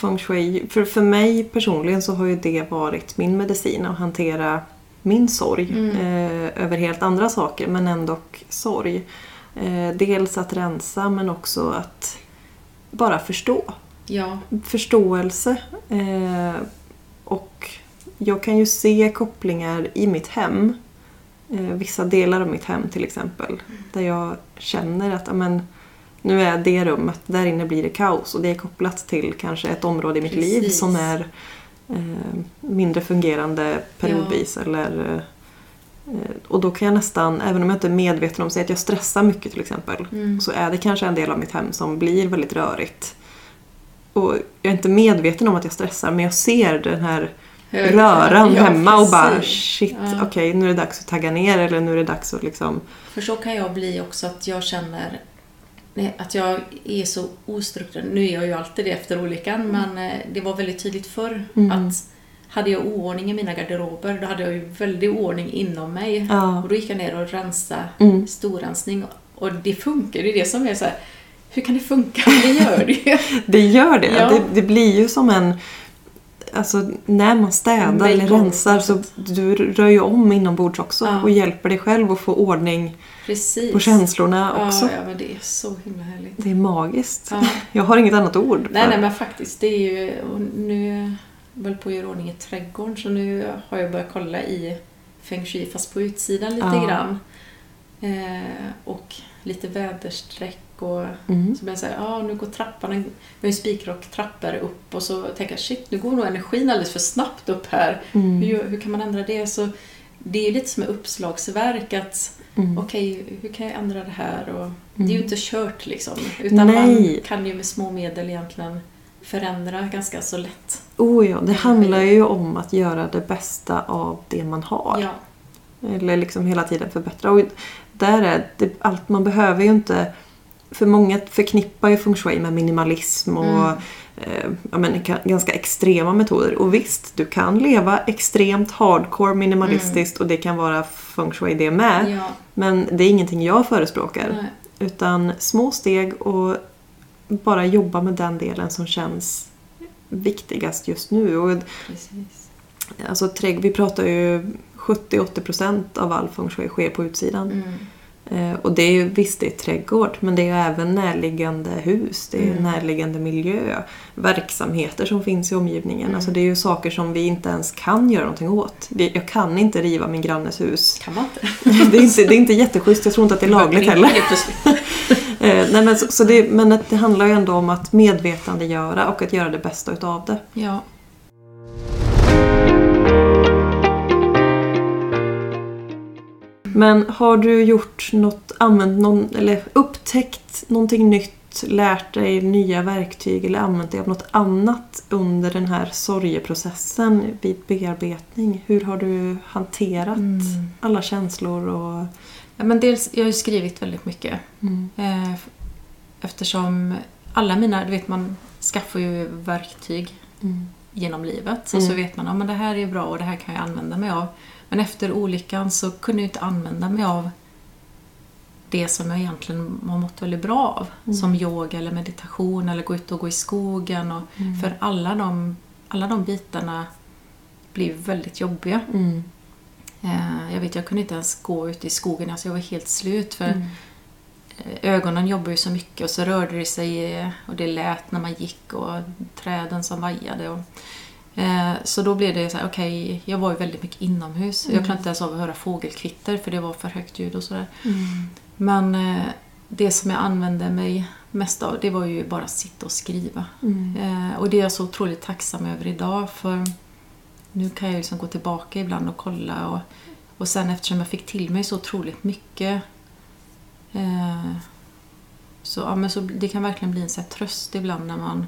feng shui, för, för mig personligen så har ju det varit min medicin att hantera min sorg Mm. eh, över helt andra saker men ändå sorg. Eh, dels att rensa men också att bara förstå. Ja, Förståelse. Eh, och jag kan ju se kopplingar i mitt hem. Eh, vissa delar av mitt hem till exempel. Där jag känner att amen, nu är det rummet, där inne blir det kaos. Och det är kopplat till kanske ett område i mitt liv Precis. som är mindre fungerande periodvis. Eller, eh, och då kan jag nästan, även om jag inte är medveten om, säg att jag stressar mycket till exempel. Mm. Så är det kanske en del av mitt hem som blir väldigt rörigt. Och jag är inte medveten om att jag stressar men jag ser den här Hög- röran Ja, hemma och bara precis. shit, Ja. okej nu är det dags att tagga ner eller nu är det dags att liksom... För så kan jag bli också att jag känner att jag är så ostrukturerad. Nu är jag ju alltid det efter olyckan men eh, det var väldigt tydligt förr Mm. att hade jag oordning i mina garderober då hade jag ju väldigt oordning inom mig. Ja. Och då gick jag ner och rensade, Mm. storrensning och det funkar. Det är det som är så här, hur kan det funka? Det gör det ju. Det gör det. Ja. det. Det blir ju som en... Alltså när man städar eller rensar så du rör ju om inombords också Ja. och hjälper dig själv att få ordning Precis. på känslorna också. Ja, men det är så himla härligt. Det är magiskt. Ja. Jag har inget annat ord. Nej, nej, men faktiskt. Det är ju... Nu höll på att göra ordning i trädgården så nu har jag börjat kolla i feng shui fast på utsidan lite Ja. grann. Eh, och lite väderstreck och Mm. så blir jag säga, ja nu går trappan, vi har ju spikrak trappor upp och så tänker jag shit nu går nog energin alldeles för snabbt upp här. Mm. Hur, hur kan man ändra det? Så det är lite som ett uppslagsverk att Mm. okej, hur kan jag ändra det här? Och Det är Mm. ju inte kört liksom. Utan Nej. man kan ju med små medel egentligen förändra ganska så lätt. Oh ja, det handlar ju om att göra det bästa av det man har. Ja, Eller liksom hela tiden förbättra. Och där är det, allt man behöver ju inte... För många förknippar ju feng shui med minimalism och Mm. eh, ja, men, ka- ganska extrema metoder. Och visst, du kan leva extremt hardcore minimalistiskt och det kan vara feng shui det med. ja, Men det är ingenting jag förespråkar. nej, Utan små steg och bara jobba med den delen som känns viktigast just nu. Och precis. Alltså trädg- vi pratar ju 70-80% av all feng shui sker på utsidan. Mm. Eh, och det är ju, visst det är trädgård men det är även närliggande hus, det är Mm. närliggande miljö, verksamheter som finns i omgivningen. Mm. Alltså det är ju saker som vi inte ens kan göra någonting åt. Det, jag kan inte riva min grannes hus. Kan man inte? Det är inte, det är inte jätteschysst, jag tror inte att det är lagligt heller. Eh, nej, men så, så det, men det handlar ju ändå om att medvetandegöra och att göra det bästa utav det. Ja. Men har du gjort något, använt någon, eller upptäckt någonting nytt, lärt dig nya verktyg eller använt dig av något annat under den här sorgeprocessen vid bearbetning? Hur har du hanterat Mm. alla känslor och... ja men dels, jag har ju skrivit väldigt mycket. Eh, eftersom alla mina, du vet man skaffar ju verktyg Mm. genom livet. Och Mm. så vet man att ja, det här är bra och det här kan jag använda mig av. Men efter olyckan så kunde jag inte använda mig av det som jag egentligen har mått väldigt bra av. Mm. Som yoga eller meditation eller gå ut och gå i skogen. Och, Mm. För alla de, alla de bitarna blir väldigt jobbiga. Mm. Eh, jag vet, jag kunde inte ens gå ut i skogen. Alltså jag var helt slut. För Mm. eh, ögonen jobbar ju så mycket och så rörde det sig eh, och det lät när man gick och träden som vajade. Och, eh, så då blev det så här, okej, jag var ju väldigt mycket inomhus. Jag Mm. klarade inte ens av att höra fågelkvitter för det var för högt ljud och sådär. Mm. Men eh, det som jag använde mig mest av, det var ju bara att sitta och skriva. Mm. Eh, och det är jag så otroligt tacksam över idag för nu kan jag liksom gå tillbaka ibland och kolla och, och sen eftersom jag fick till mig så otroligt mycket Eh, så, ja, men så det kan verkligen bli en så här, tröst ibland när man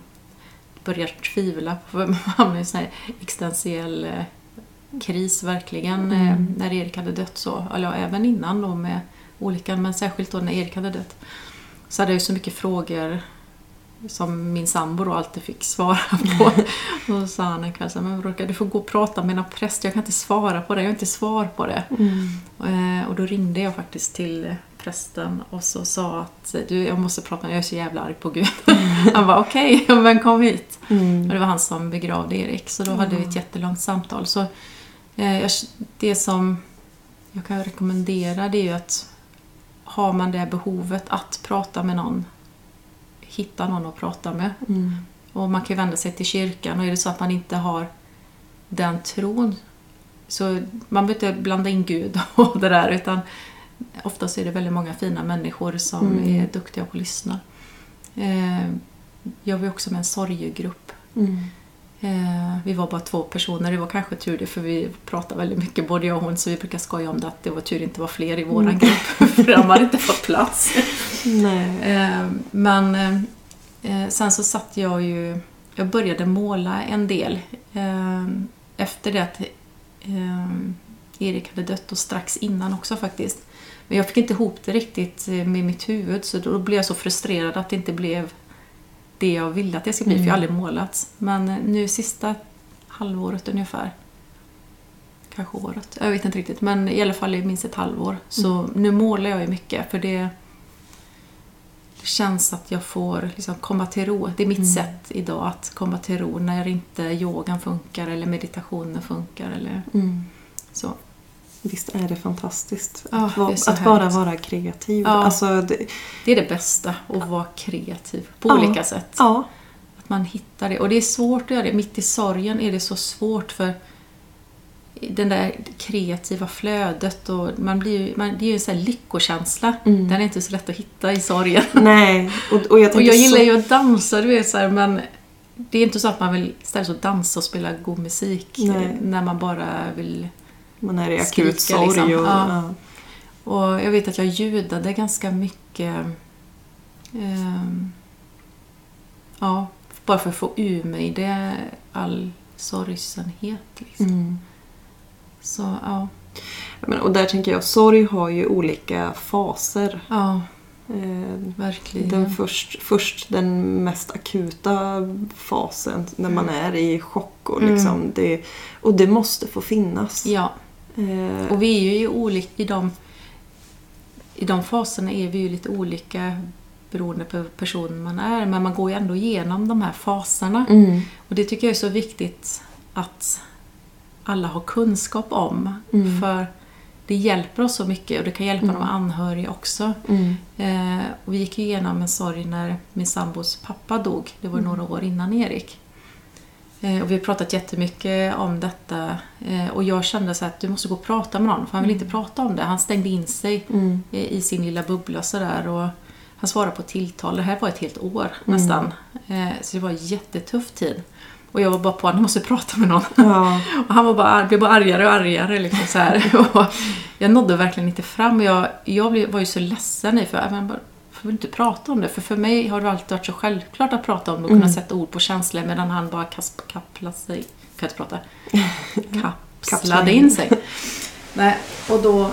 börjar tvivla på man hamnar i en sån här existentiell eh, kris verkligen eh, Mm. när Erik hade dött så. Eller ja, även innan då med olyckan men särskilt då när Erik hade dött. Så hade jag ju så mycket frågor som min sambo då alltid fick svara på. Och så sa han en kväll så här, men Veronica, du får gå och prata med en präst, jag kan inte svara på det, jag har inte svar på det. Eh, Och då ringde jag faktiskt till prästen och så sa att du, jag måste prata med jag är så jävla arg på Gud. Han var okej, men kom hit. Och det var han som begravde Erik, så då hade vi ett jättelångt samtal. Så eh, det som jag kan rekommendera det är ju att har man det behovet att prata med någon, hitta någon att prata med. Och man kan vända sig till kyrkan och är det så att man inte har den tron så man behöver inte blanda in Gud och det där utan oftast är det väldigt många fina människor som Mm. är duktiga på att lyssna. Eh, jag var också med en sorgegrupp. Eh, vi var bara två personer, det var kanske tur det för vi pratade väldigt mycket både jag och hon så vi brukar skoja om det att det var tur det inte var fler i våran Mm. grupp för de hade inte fått plats. Nej. Eh, Men eh, sen så satt jag ju... Jag började måla en del eh, efter det att eh, Erik hade dött och strax innan också faktiskt. Men jag fick inte ihop det riktigt eh, med mitt huvud så då blev jag så frustrerad att det inte blev det jag ville att det skulle bli för jag har aldrig målat. Men nu sista halvåret ungefär Kanske året, jag vet inte riktigt. Men i alla fall i minst ett halvår. Så nu målar jag ju mycket för det känns att jag får liksom komma till ro. Det är mitt sätt idag att komma till ro när inte yogan funkar eller meditationen funkar. Eller så. Visst är det fantastiskt Ja, att, vara, det att bara vara kreativ. Ja. Alltså, det, Det är det bästa, att vara kreativ på Ja. olika sätt. ja. Att man hittar det. Och det är svårt att göra det. Mitt i sorgen är det så svårt för den där kreativa flödet och man blir man, det är ju en sån här lyckokänsla. Mm. Den är inte så lätt att hitta i sorgen. Nej, och, och jag Och jag gillar så... ju att dansa, du vet så här, men det är inte så att man vill istället så dansa och spela god musik Nej. när man bara vill... Man är i akut sorg. liksom. Och, Ja. Och jag vet att jag ljudade ganska mycket... ehm, ja, bara för att få ur mig det, all sorgsenhet. Liksom. Mm. Så ja, Men, och där tänker jag, sorg har ju olika faser. ja Eh, verkligen. Den först, först den mest akuta fasen när man är i chock. Och, Mm. liksom, det, och det måste få finnas. Ja, Eh, och vi är ju olika i de, i de faserna är vi ju lite olika beroende på person man är. Men man går ju ändå igenom de här faserna. mm, Och det tycker jag är så viktigt att alla har kunskap om. Mm. För det hjälper oss så mycket och det kan hjälpa Mm. de anhöriga också. mm, Eh, och vi gick igenom en sorg när min sambos pappa dog. Det var Mm. några år innan Erik. Eh, och vi har pratat jättemycket om detta. Eh, och jag kände så att du måste gå och prata med någon. För han vill inte prata om det. Han stängde in sig mm, eh, i sin lilla bubbla sådär. Och han svarade på tilltal. Det här var ett helt år nästan. Eh, så det var en jättetuff tid. Och jag var bara på att jag måste prata med någon. ja, Och han var bara, ar- blev bara argare och argare. Liksom så här. Jag nådde verkligen inte fram. Jag, jag var ju så ledsen för jag bara, vi inte prata om det? För för mig har det alltid varit så självklart att prata om det och kunna sätta ord på känslor medan han bara kasp, kapplade sig. Kan inte prata. Kapslade Kapslade in sig. Nej, och då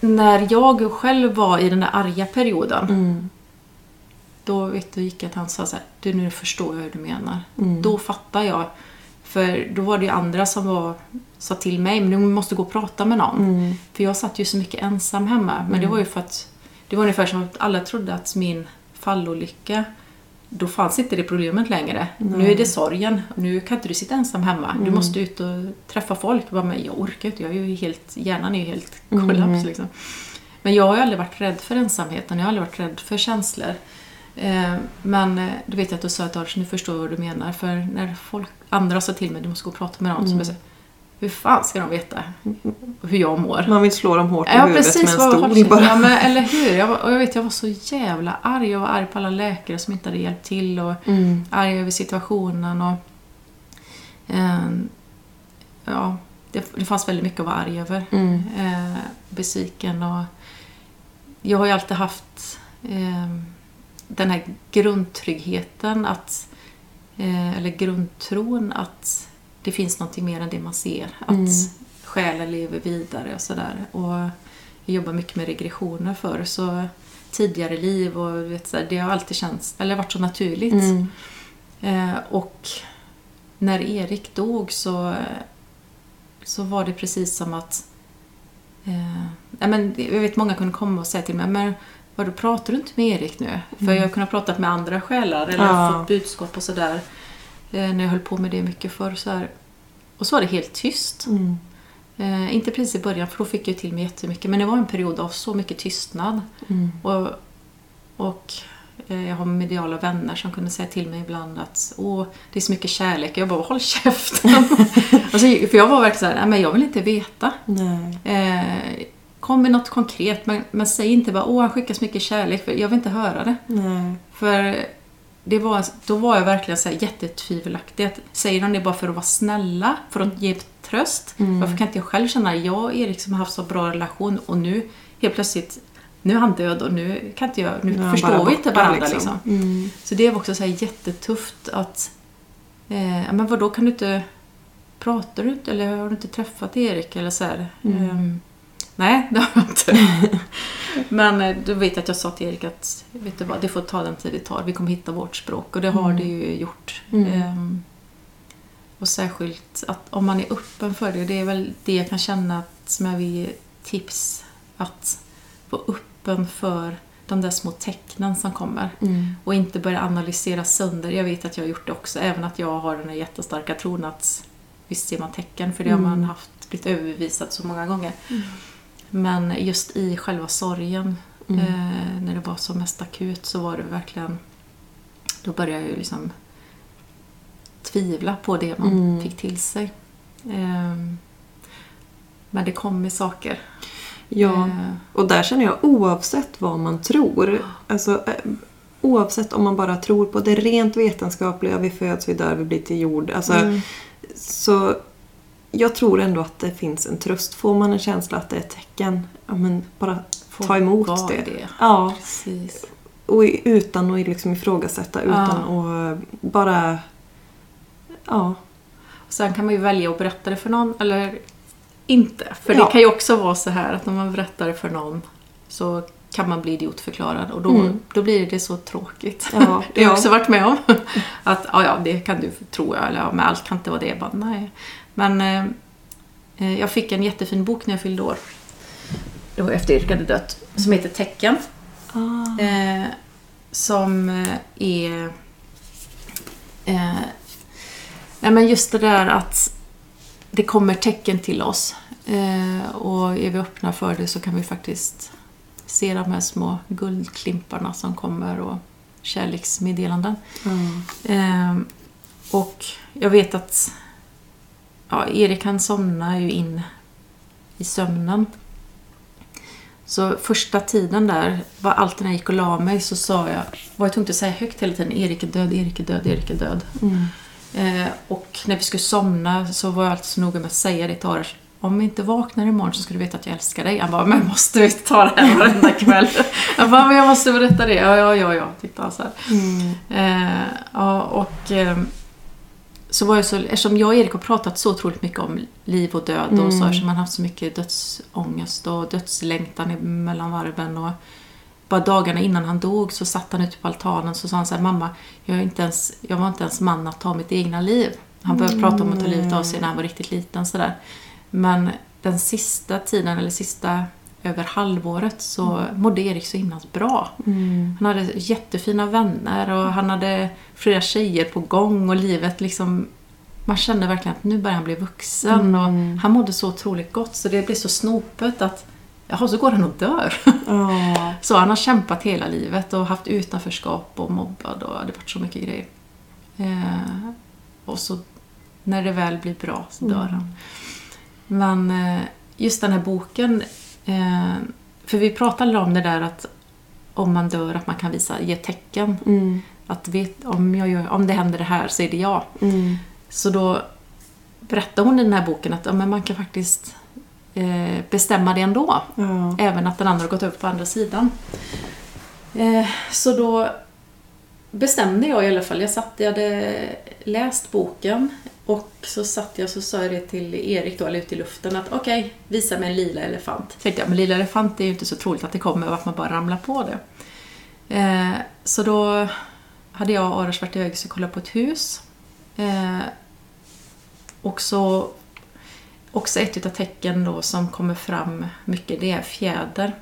när jag själv var i den där arga perioden mm, då vet du, gick jag att han sa så här, du nu förstår jag hur du menar. Mm. Då fattar jag. För då var det ju andra som var, sa till mig, men du måste gå och prata med någon. mm, För jag satt ju så mycket ensam hemma. Men det var ju för att det var ungefär som att alla trodde att min fallolycka, då fanns inte det problemet längre. Nu är det sorgen. Nu kan inte du sitta ensam hemma. Du måste ut och träffa folk. Jag bara, men jag orkar inte. Jag är ju helt, hjärnan är ju helt kollaps. Liksom. Men jag har ju aldrig varit rädd för ensamheten. Jag har aldrig varit rädd för känslor. Eh, Men eh, du vet att du sa att Ars, nu förstår jag vad du menar. För när folk, andra sa till mig du måste gå och prata med någon. Så jag sa, hur fan ska de veta hur jag mår? Man vill slå dem hårt i Ja huvudet precis, med en stol bara. ja, men, eller hur? Jag var, och jag vet, jag var så jävla arg. Jag var arg på alla läkare som inte hade hjälpt till och Mm, arg över situationen. Och, ehm, ja, det, det fanns väldigt mycket att vara arg över. mm, Eh, besviken och jag har ju alltid haft eh, den här grundtryggheten att, eh, eller grundtron att det finns något mer än det man ser. Att Mm. själen lever vidare och sådär. Och jag jobbar mycket med regressioner för så tidigare liv och vet, så det har alltid känts, eller varit så naturligt. Mm. Eh, och när Erik dog så, så var det precis som att... Eh, ja, men jag vet många kunde komma och säga till mig men vadå, pratar du inte med Erik nu? För jag har kunnat prata med andra själar eller Ja. fått budskap och sådär. Eh, när jag höll på med det mycket förr. Så här. Och så var det helt tyst. Mm. Eh, inte precis i början för då fick jag till mig jättemycket. Men det var en period av så mycket tystnad. Mm. Och, och eh, jag har mediala vänner som kunde säga till mig ibland att Åh, det är så mycket kärlek. Jag bara, håll käften! alltså, för jag var verkligen såhär, nej men jag vill inte veta. Eh, kom med något konkret, men, men säg inte bara, åh han skickar så mycket kärlek, för jag vill inte höra det. Nej. För det var, då var jag verkligen så här jättetvivelaktig. Att, säger de det bara för att vara snälla, för att ge tröst? Mm. Varför kan inte jag själv känna, jag och Erik som har haft så bra relation och nu helt plötsligt, nu är han död och nu kan inte jag, nu Ja, förstår vi inte varandra liksom. Mm. Så det var också så här jättetufft att, eh, men vadå kan du inte, pratar du inte eller har du inte träffat Erik eller så här? Mm. Ehm, nej, det har jag inte. men eh, då vet att jag sa till Erik att, vet du vad, det får ta den tid det tar, vi kommer hitta vårt språk och det har Mm. det ju gjort. Mm. Ehm, och särskilt att om man är öppen för det, det är väl det jag kan känna att, som jag vill ge tips, att vara öppen för de där små tecknen som kommer. Mm. Och inte börja analysera sönder. Jag vet att jag har gjort det också, även att jag har den här jättestarka tron att visst ser man tecken, för det har Mm. man haft, blivit överbevisat så många gånger. Men just i själva sorgen, Mm. eh, när det var som mest akut, så var det verkligen... Då började jag ju liksom tvivla på det man Mm. fick till sig. Ehm, men det kom med saker. Ja, Eh, och där känner jag oavsett vad man tror, alltså eh, oavsett om man bara tror på det rent vetenskapliga, vi föds, vi dör, vi blir till jord. Alltså, mm. Så jag tror ändå att det finns en tröst. Får man en känsla att det är ett tecken, ja men bara Får ta emot det. det. Ja, Precis. och utan att liksom ifrågasätta, utan att bara... Ja. Sen kan man ju välja att berätta det för någon eller inte. För Ja. det kan ju också vara så här att om man berättar det för någon så kan man bli idiotförklarad och då, Mm. då blir det så tråkigt. Ja, det har jag ja. också varit med om. Att ja, ja, det kan du tro, eller ja, men allt kan inte vara det. Jag bara, nej. Men eh, eh, jag fick en jättefin bok när jag fyllde år. Det var efter Erik hade dött. Som heter Tecken. Ah. Eh, som eh, är... Eh, nej men just det där att det kommer tecken till oss. Eh, och är vi öppna för det så kan vi faktiskt se de här små guldklimparna som kommer och kärleksmeddelanden. Eh, och jag vet att ja, Erik han somnar ju in i sömnen. Så första tiden där, var alltid när jag gick och la mig så sa jag, var jag tvungen att säga högt hela tiden Erik är död, Erik är död, Erik är död. Mm. Eh, och när vi skulle somna så var jag alltid så noga med att säga det till Arash. Om vi inte vaknar imorgon så ska du veta att jag älskar dig. Han bara, men måste vi ta det här varenda kväll? Jag bara, men jag måste berätta det. Ja, ja, ja, ja. Titta så här. Mm. Eh, ja, och eh, så var jag så, eftersom jag och Erik har pratat så otroligt mycket om liv och död och så, Mm. eftersom man haft så mycket dödsångest och dödslängtan mellan varven och bara dagarna innan han dog så satt han ute på altanen så sa han så här, mamma, jag, är inte ens, jag var inte ens man att ta mitt egna liv. Han började Mm, prata om att ta livet av sig när han var riktigt liten sådär. Men den sista tiden, eller sista över halvåret, så mådde Erik så himla bra. Mm. Han hade jättefina vänner och han hade flera tjejer på gång och livet liksom... Man kände verkligen att nu börjar han bli vuxen Mm. och han mådde så otroligt gott så det blev så snopet att jaha, så går han och dör. Ja. Så han har kämpat hela livet och haft utanförskap och mobbad och det varit så mycket grejer. Eh, och så när det väl blir bra så dör Mm. han. Men eh, just den här boken, eh, för vi pratade om det där att om man dör att man kan visa, ge tecken. Mm. Att vet, om, jag gör, om det händer det här så är det jag. Mm. Så då berättar hon i den här boken att ja, men man kan faktiskt eh, bestämma det ändå. Ja. Även att den andra har gått över på andra sidan. Eh, så då bestämde jag i alla fall. Jag satt, jag hade läst boken och så satt jag och så sa jag det till Erik då, eller ut i luften att okej, visa mig en lila elefant. Så tänkte jag, men lila elefant är ju inte så troligt att det kommer och att man bara ramlar på det. Eh, så då hade jag och iväg och kollat på ett hus. Eh, och så också ett av tecken då som kommer fram mycket, det är fjäder.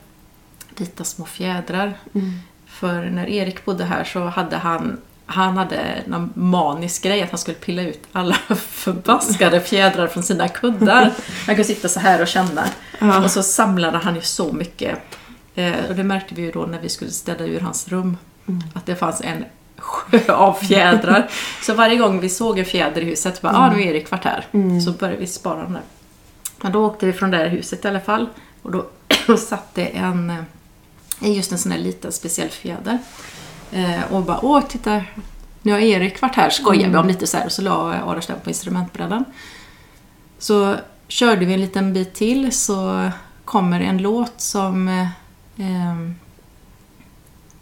Vita små fjädrar. Mm. För när Erik bodde här så hade han han hade någon manisk grej att han skulle pilla ut alla förbaskade fjädrar från sina kuddar. Han kunde sitta så här och känna. Ja. Och så samlade han ju så mycket. Eh, och det märkte vi ju då när vi skulle städa ur hans rum. Mm. Att det fanns en sjö av fjädrar. så varje gång vi såg en fjäder i huset, bara, ah, nu har Erik varit här. Mm. Så började vi spara den där. Men då åkte vi från det här huset i alla fall. Och då, då satt det en, eh, just en sån här liten speciell fjäder. Eh, och bara, åh titta, nu har Erik varit här, skojade vi om lite så här. Och så la Arash den på instrumentbrädan. Så körde vi en liten bit till så kommer en låt som eh, eh,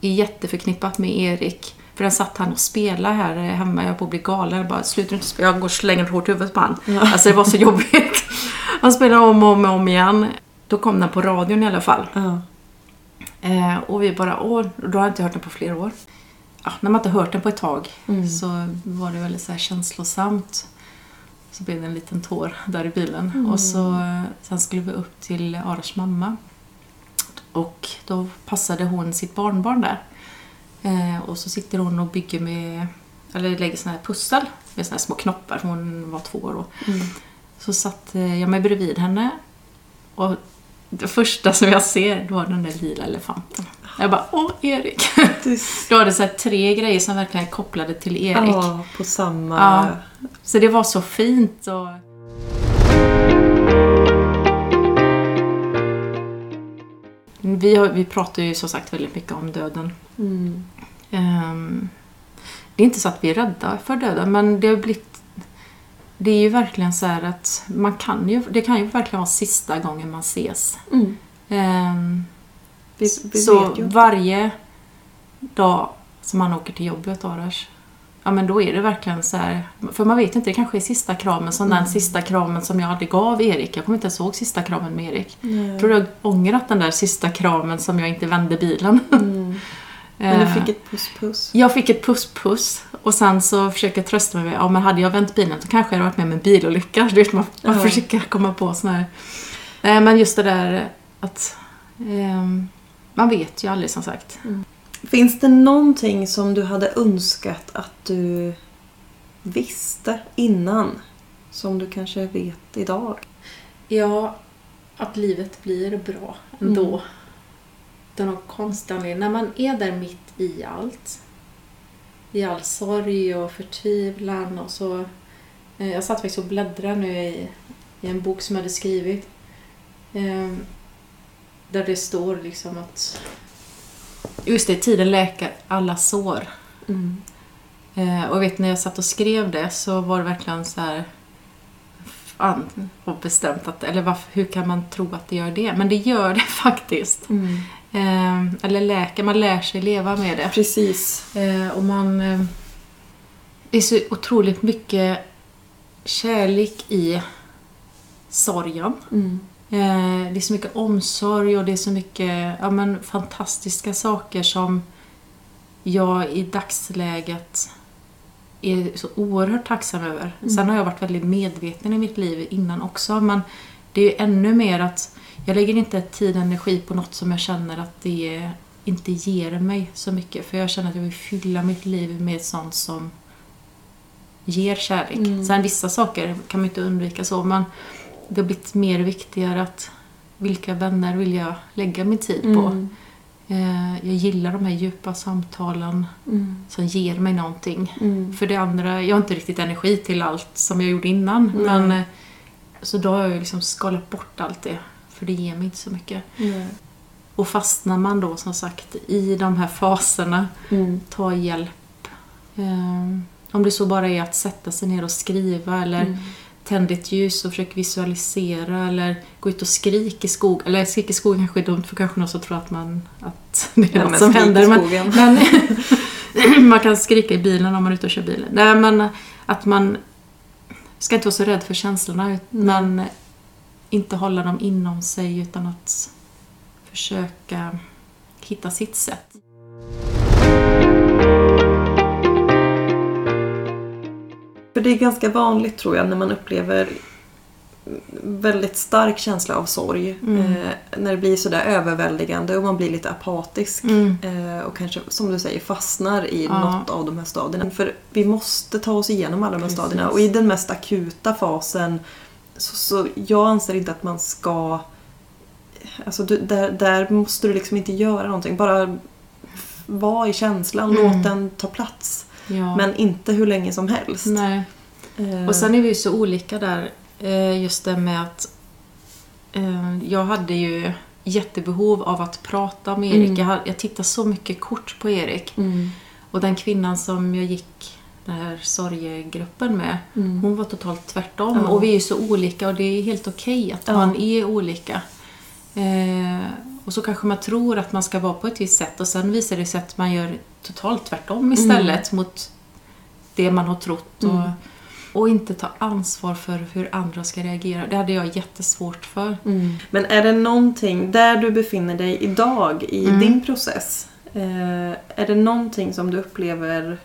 är jätteförknippat med Erik. För den satt han och spelade här hemma, jag höll på att bli galen. Jag bara, sluta inte spela, jag går och slänger hårt huvud på han. Alltså det var så jobbigt. Han spelade om och om och om igen. Då kom den på radion i alla fall. Ja. Eh, och vi bara, åh, då har jag inte hört den på flera år. Ja, när man inte hört den på ett tag Mm. så var det väldigt så här känslosamt. Så blev det en liten tår där i bilen. Mm. Och så, sen skulle vi upp till Aras mamma. Och då passade hon sitt barnbarn där. Eh, och så sitter hon och bygger med, eller lägger såna här pussel med såna här små knoppar, hon var två år då. Mm. Så satt eh, jag mig bredvid henne och det första som jag ser, då var den där lila elefanten. Jag bara, åh Erik! Du... Det så tre grejer som verkligen är kopplade till Erik. Ja, på samma... Ja. Så det var så fint. Och... Vi, har, vi pratar ju som sagt väldigt mycket om döden. Mm. Ehm, det är inte så att vi är rädda för döden, men det har blivit... Det är ju verkligen så här att man kan ju, det kan ju verkligen vara sista gången man ses. Mm. Ehm, Vi, vi så varje dag som man åker till jobbet, Arash, ja men då är det verkligen så här, för man vet inte, det kanske är sista kramen som Mm. den sista kramen som jag aldrig gav Erik. Jag kommer inte ens ihåg sista kramen med Erik. Nej. Jag tror jag ångrat den där sista kramen som jag inte vände bilen. Mm. Men du Eh, fick ett puss-puss. Jag fick ett puss-puss och sen så försöker jag trösta mig med, ja men hade jag vänt bilen så kanske jag hade varit med om en bilolycka. Du vet, man, man Ja. försöker komma på såna här... Nej men just det där att... ehm, man vet ju aldrig som sagt. Finns det någonting som du hade önskat att du visste innan? Som du kanske vet idag? Ja, att livet blir bra ändå. Mm. Är någon konstig. När man är där mitt i allt. I all sorg och förtvivlan och så... eh, Jag satt faktiskt och bläddrade nu i, i en bok som jag hade skrivit. Eh, där det står liksom att... Just det, tiden läker alla sår. Mm. Eh, och vet när jag satt och skrev det så var det verkligen så här fan och bestämt att, eller varför, hur kan man tro att det gör det? Men det gör det faktiskt. Mm. Eh, eller läker, man lär sig leva med det. Precis. Eh, och man... Eh, det är så otroligt mycket kärlek i sorgen. Mm. Eh, det är så mycket omsorg och det är så mycket ja, men, fantastiska saker som jag i dagsläget är så oerhört tacksam över. Sen har jag varit väldigt medveten i mitt liv innan också men det är ju ännu mer att jag lägger inte tid och energi på något som jag känner att det inte ger mig så mycket. För jag känner att jag vill fylla mitt liv med sånt som ger kärlek. Mm. Sen vissa saker kan man inte undvika så men det har blivit mer viktigare att vilka vänner vill jag lägga min tid på. Mm. Eh, Jag gillar de här djupa samtalen Mm. som ger mig någonting. Mm. För det andra, jag har inte riktigt energi till allt som jag gjorde innan. Nej. Men, eh, så då har jag liksom skalat bort allt det. För det ger mig inte så mycket. Nej. Och fastnar man då som sagt i de här faserna, Mm. ta hjälp. Eh, Om det så bara är att sätta sig ner och skriva eller Mm. tänd ett ljus och försök visualisera eller gå ut och skrik i skogen. Eller skrik i skogen kanske är dumt för kanske någon som tror att, man, att det är Ja, något som händer. Men, skogen. men man kan skrika i bilen om man är ute och kör bilen. Nej, men att man ska inte vara så rädd för känslorna men inte hålla dem inom sig utan att försöka hitta sitt sätt. För det är ganska vanligt tror jag när man upplever väldigt stark känsla av sorg. Mm. Eh, när det blir sådär överväldigande och man blir lite apatisk. Mm. Eh, och kanske som du säger fastnar i Ja. något av de här stadierna. För vi måste ta oss igenom alla de här Precis. stadierna. Och i den mest akuta fasen så, så jag anser inte att man ska... Alltså du, där, där måste du liksom inte göra någonting. Bara vara i känslan, Mm. låt den ta plats. Ja. Men inte hur länge som helst. Nej. Eh, Och sen är vi ju så olika där. eh, Just det med att eh, jag hade ju jättebehov av att prata med Erik. Mm. Jag, jag tittar så mycket kort på Erik. Mm. Och den kvinnan som jag gick den här sorgegruppen med, Mm. hon var totalt tvärtom. Ja. Och vi är så olika och det är helt okej att Ja. man är olika. Eh, och så kanske man tror att man ska vara på ett visst sätt och sen visar det sig att man gör totalt tvärtom istället mot det man har trott. Och, Mm. och inte ta ansvar för hur andra ska reagera. Det hade jag jättesvårt för. Mm. Men är det någonting, där du befinner dig idag i Mm. din process, eh, är det någonting som du upplever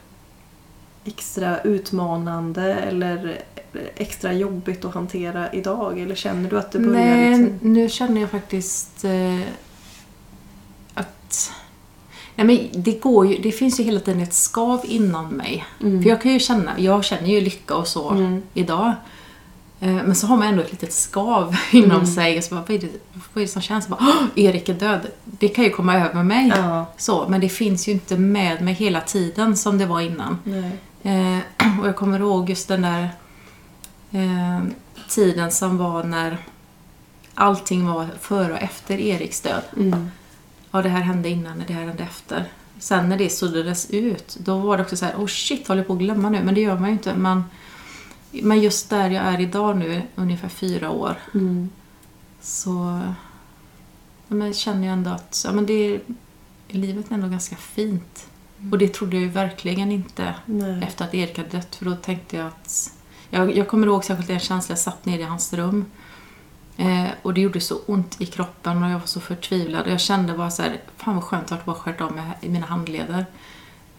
extra utmanande eller extra jobbigt att hantera idag? Eller känner du att det börjar Nej, liksom... nu känner jag faktiskt eh, att... Nej, men det, går ju, det finns ju hela tiden ett skav inom mig. Mm. För jag kan ju känna, jag känner ju lycka och så Mm. idag. Eh, Men så har man ändå ett litet skav inom Mm. sig. Och så bara, vad, är det, vad är det som känns? Bara, "Åh, Erik är död. Det kan ju komma över mig. Ja. Så, men det finns ju inte med mig hela tiden som det var innan. Nej. Eh, och jag kommer ihåg just den där eh, tiden som var när allting var före och efter Eriks död. Mm. Ja, det här hände innan och det här hände efter. Sen när det suddades ut, då var det också så här, oh shit, håller jag på att glömma nu? Men det gör man ju inte. Man, men just där jag är idag nu, ungefär fyra år, Mm. så ja, men känner jag ändå att ja, men det, livet är ändå ganska fint. Och det trodde jag ju verkligen inte Nej. efter att Erik hade dött. För då tänkte jag att... Jag, jag kommer ihåg särskilt en känsla, jag satt nere i hans rum. Eh, och det gjorde så ont i kroppen och jag var så förtvivlad. Och jag kände bara så här, fan vad skönt att bara skärt av mig i mina handleder.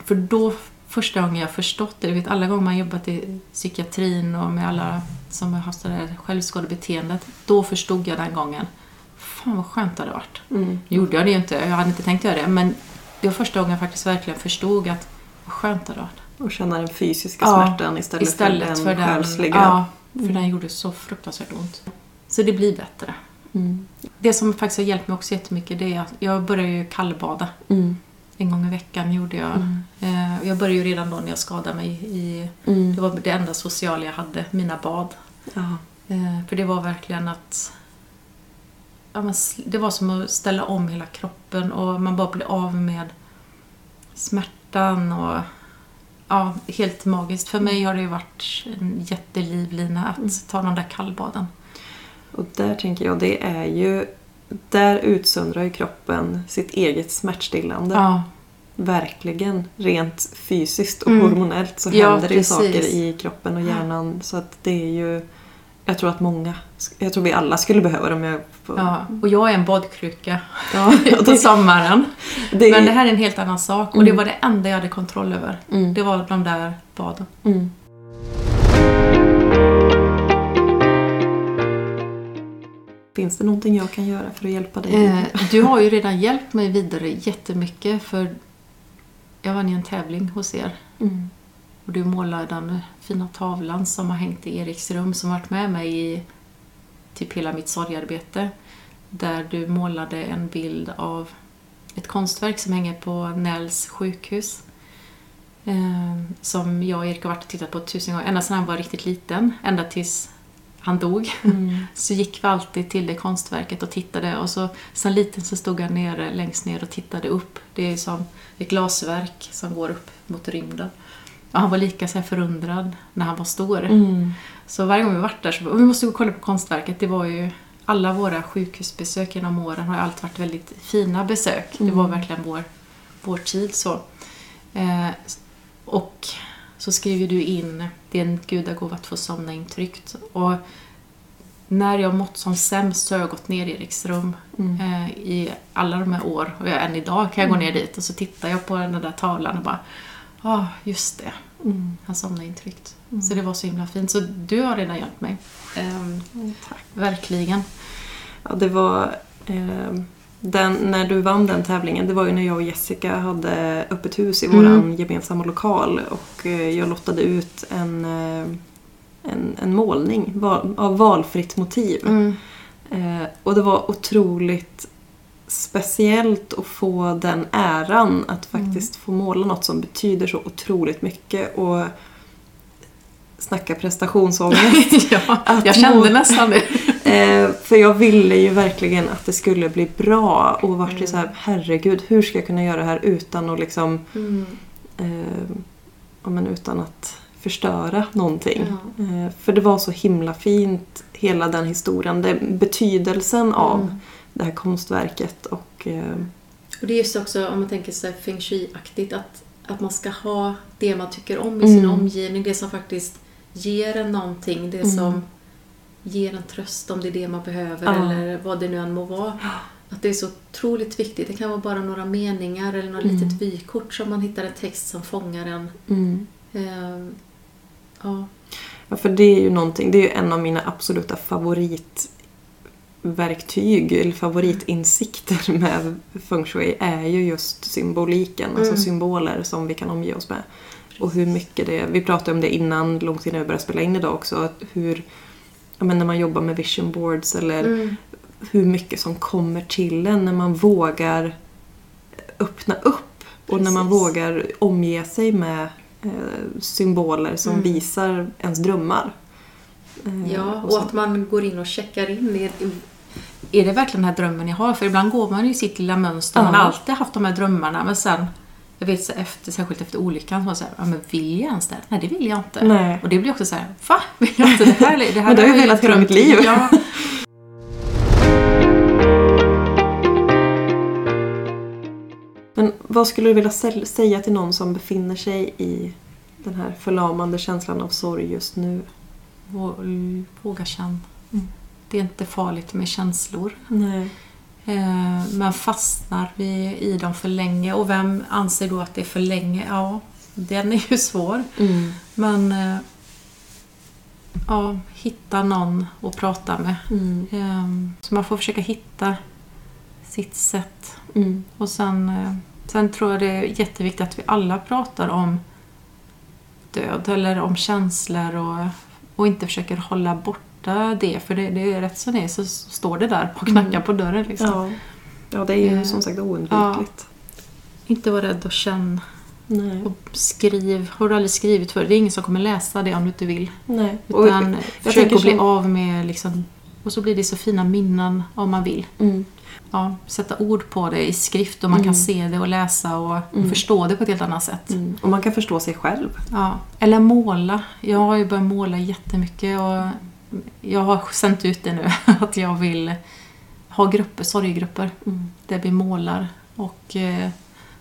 För då, första gången jag förstått det, du vet alla gånger man jobbat i psykiatrin och med alla som har haft det där självskadebeteendet. Då förstod jag den gången, fan vad skönt det hade varit. Mm. Gjorde jag det ju inte, jag hade inte tänkt göra det. Men det var första gången jag faktiskt verkligen förstod att vad skönt det varit. Och känna den fysiska Ja, smärtan istället, Istället för för den den, själsliga. ja, för Mm. den gjorde så fruktansvärt ont. Så det blir bättre. Mm. Det som faktiskt har hjälpt mig också jättemycket det är att jag började ju kallbada. Mm. En gång i veckan gjorde jag. Mm. Eh, Jag började ju redan då när jag skadade mig. I, Mm. det var det enda sociala jag hade, mina bad. Eh, För det var verkligen att... Ja, det var som att ställa om hela kroppen och man bara blev av med smärtan och... Ja, helt magiskt. För mig har det ju varit en jättelivlina att Mm. ta de där kallbaden. Och där tänker jag, det är ju... Där utsöndrar ju kroppen sitt eget smärtstillande. Ja, Verkligen. Rent fysiskt och Mm. hormonellt så Ja, händer det ju saker i kroppen och hjärnan. Så att det är ju... Jag tror att många... Jag tror vi alla skulle behöva det om jag får... ja. Och jag är en badkruka Ja, på det, sommaren. det, Men det här är en helt annan sak och det Mm. var det enda jag hade kontroll över. Mm. Det var de där baden. Mm. Finns det någonting jag kan göra för att hjälpa dig? Eh, du har ju redan hjälpt mig vidare jättemycket för jag vann ju en tävling hos er Mm. Och du målade den fina tavlan som har hängt i Eriks rum som varit med mig i typ hela mitt sorgarbete. Där du målade en bild av ett konstverk som hänger på Nälls sjukhus. Eh, som jag och Erik har varit och tittat på tusen gånger, ända sedan han var riktigt liten, ända tills han dog. Mm. Så gick vi alltid till det konstverket och tittade och så sen liten så stod han nere, längst ner och tittade upp. Det är som ett glasverk som går upp mot rymden. Ja, han var lika så förundrad när han var stor. Mm. Så varje gång vi varit där så vi måste gå och kolla på konstverket. Det var ju alla våra sjukhusbesök genom åren har ju alltid varit väldigt fina besök. Det var verkligen vår, vår tid så. Eh, och så skriver du in, en gudagåva att få somna intryggt. Och när jag mått som sämst så har jag gått ner i Eriks rum eh, i alla de här år. Och jag, än idag kan jag gå ner dit och så tittar jag på den där tavlan och bara Ja, ah, just det. Han somnade intryggt. Så det var så himla fint. Så du har redan hjälpt mig. Ehm, Tack. verkligen. Ja, det var... Eh, den, när du vann den tävlingen, det var ju när jag och Jessica hade öppet hus i Mm. våran gemensamma lokal och eh, jag lottade ut en, eh, en, en målning val, av valfritt motiv. Mm. Eh, och det var otroligt speciellt att få den äran att faktiskt få måla något som betyder så otroligt mycket och snacka prestationsångest. ja, Att jag kände må- nästan det. Eh, för jag ville ju verkligen att det skulle bli bra och vart ju så här, herregud, hur ska jag kunna göra det här utan att liksom eh, ja, men utan att förstöra någonting. Eh, för det var så himla fint, hela den historien. Det, betydelsen av Mm. Det här konstverket och eh, Och det är just också, om man tänker här feng shui-aktigt, att, att man ska ha det man tycker om i sin Mm. omgivning. Det som faktiskt ger en någonting. Det Mm. som ger en tröst om det är det man behöver Ja. eller vad det nu än må vara. Att det är så otroligt viktigt. Det kan vara bara några meningar eller något Mm. litet vykort som man hittar en text som fångar en. mm. Ehm, ja. Ja, för det är ju någonting, det är ju en av mina absoluta favoritverktyg eller favoritinsikter med feng shui är ju just symboliken, alltså Mm. symboler som vi kan omge oss med. Och hur mycket det, vi pratade om det innan, långt innan vi började spela in idag också, att hur men när man jobbar med vision boards eller Mm. hur mycket som kommer till en när man vågar öppna upp och när man Precis. vågar omge sig med eh, symboler som Mm. visar ens drömmar. Eh, Ja, och att man går in och checkar in. Är det verkligen den här drömmen jag har? För ibland går man ju i sitt lilla mönster. Man Ja. har alltid haft de här drömmarna men sen, jag vet så efter, särskilt efter olyckan, så var det så här, ja, men vill jag ens det? Nej, det vill jag inte. Nej. Och det blir också så här, va? Vill jag inte det här? Det här Men det har jag velat hela mitt liv. Ja. Men vad skulle du vilja sä- säga till någon som befinner sig i den här förlamande känslan av sorg just nu? Vå- Våga känna. Det är inte farligt med känslor. Nej. Eh, Men fastnar vi i dem för länge och vem anser då att det är för länge? Ja, den är ju svår. Mm. Men eh, ja, hitta någon att prata med. Mm. Ehm, Så man får försöka hitta sitt sätt. Mm. Och sen, eh, sen tror jag det är jätteviktigt att vi alla pratar om död eller om känslor och, och inte försöker hålla borta det. För det, det är rätt som det är så står det där och knackar Mm. på dörren. Liksom. Ja. ja, det är ju Eh, som sagt oundvikligt. Inte vara rädd att känna. Nej. Och skriv. Har du aldrig skrivit för Det är ingen som kommer läsa det om du inte vill. Nej. Och, Utan försök att bli som- av med liksom, och så blir det så fina minnen om man vill. mm. Ja, sätta ord på det i skrift och man kan Mm. se det och läsa och Mm. förstå det på ett helt annat sätt. Mm. Och man kan förstå sig själv. Ja. Eller måla. Jag har ju börjat måla jättemycket och jag har sänt ut det nu att jag vill ha grupper, sorgegrupper Mm. där vi målar och eh,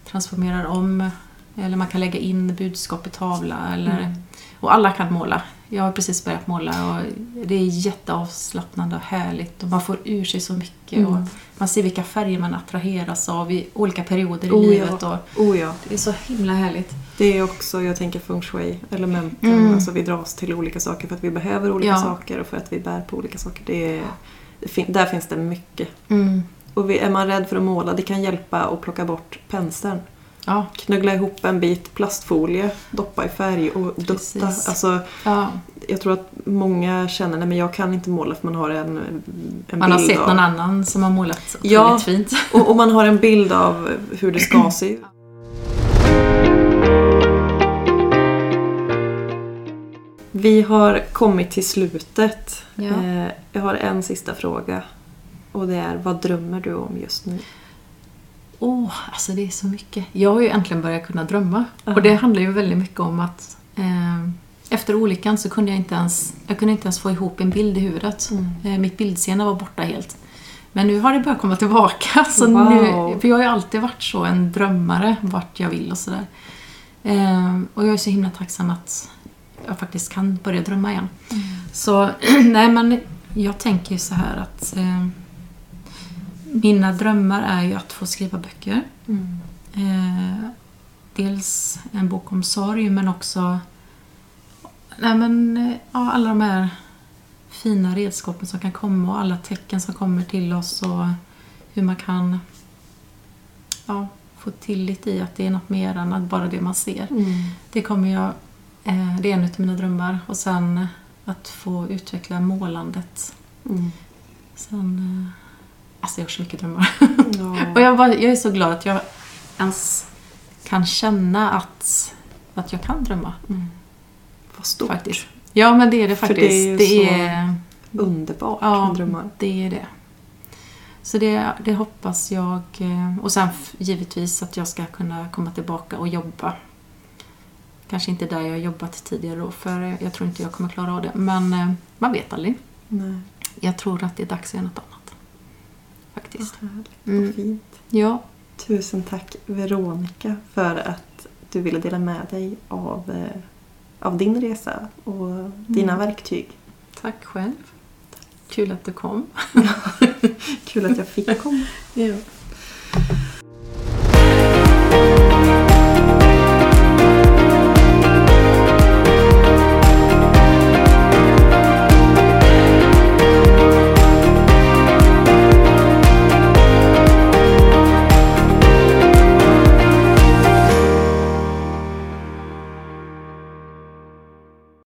transformerar om. Eller man kan lägga in budskap i tavla. Eller, Mm. Och alla kan måla. Jag har precis börjat måla och det är jätteavslappnande och härligt och man får ur sig så mycket. Mm. Och man ser vilka färger man attraheras av i olika perioder i Oh, ja. livet. Och Oh ja. det är så himla härligt. Det är också, jag tänker feng shui-elementen. Mm. Alltså vi dras till olika saker för att vi behöver olika Ja. saker och för att vi bär på olika saker. Det är, det där finns det mycket. Mm. Och vi, är man rädd för att måla, det kan hjälpa att plocka bort penseln. Ja, Knuggla ihop en bit plastfolie, doppa i färg och dutta. Alltså, ja. jag tror att många känner att jag kan inte måla för man har en, en Man har bild sett av... någon annan som har målat otroligt Ja. fint. Och, och man har en bild av hur det ska se ut. Vi har kommit till slutet. Ja. Eh, Jag har en sista fråga. Och det är, vad drömmer du om just nu? Åh, alltså det är så mycket. Jag har ju äntligen börjat kunna drömma. Ja. Och det handlar ju väldigt mycket om att eh, efter olyckan så kunde jag inte ens, jag kunde inte ens få ihop en bild i huvudet. Mm. Eh, mitt bildseende var borta helt. Men nu har det börjat komma tillbaka. Så Wow. nu, för jag har ju alltid varit så en drömmare vart jag vill och sådär. Eh, och jag är så himla tacksam att jag faktiskt kan börja drömma igen. Så nej men jag tänker ju så här att eh, mina drömmar är ju att få skriva böcker. Mm. Eh, dels en bok om sorg men också nej men, eh, ja, alla de här fina redskapen som kan komma och alla tecken som kommer till oss och hur man kan ja, få tillit i att det är något mer än att bara det man ser. Mm. Det kommer jag, det är en av mina drömmar. Och sen att få utveckla målandet. Mm. Sen, eh, alltså jag har så mycket drömmar. Ja. Och jag, bara, jag är så glad att jag ens kan känna att, att jag kan drömma. Mm. Vad stort. Faktiskt. Ja men det är det För faktiskt. det är det är, Underbart Ja. drömmar. det är det. Så det, det hoppas jag. eh, Och sen givetvis att jag ska kunna komma tillbaka och jobba. Kanske inte där jag har jobbat tidigare då, för jag tror inte jag kommer klara av det. Men eh, man vet aldrig. Nej. Jag tror att det är dags att göra något annat. Faktiskt. Vad härligt Mm. fint. Ja, Tusen tack Veronica för att du ville dela med dig av, eh, av din resa och dina Mm. verktyg. tack själv. Kul att du kom. Kul att jag fick komma. Ja.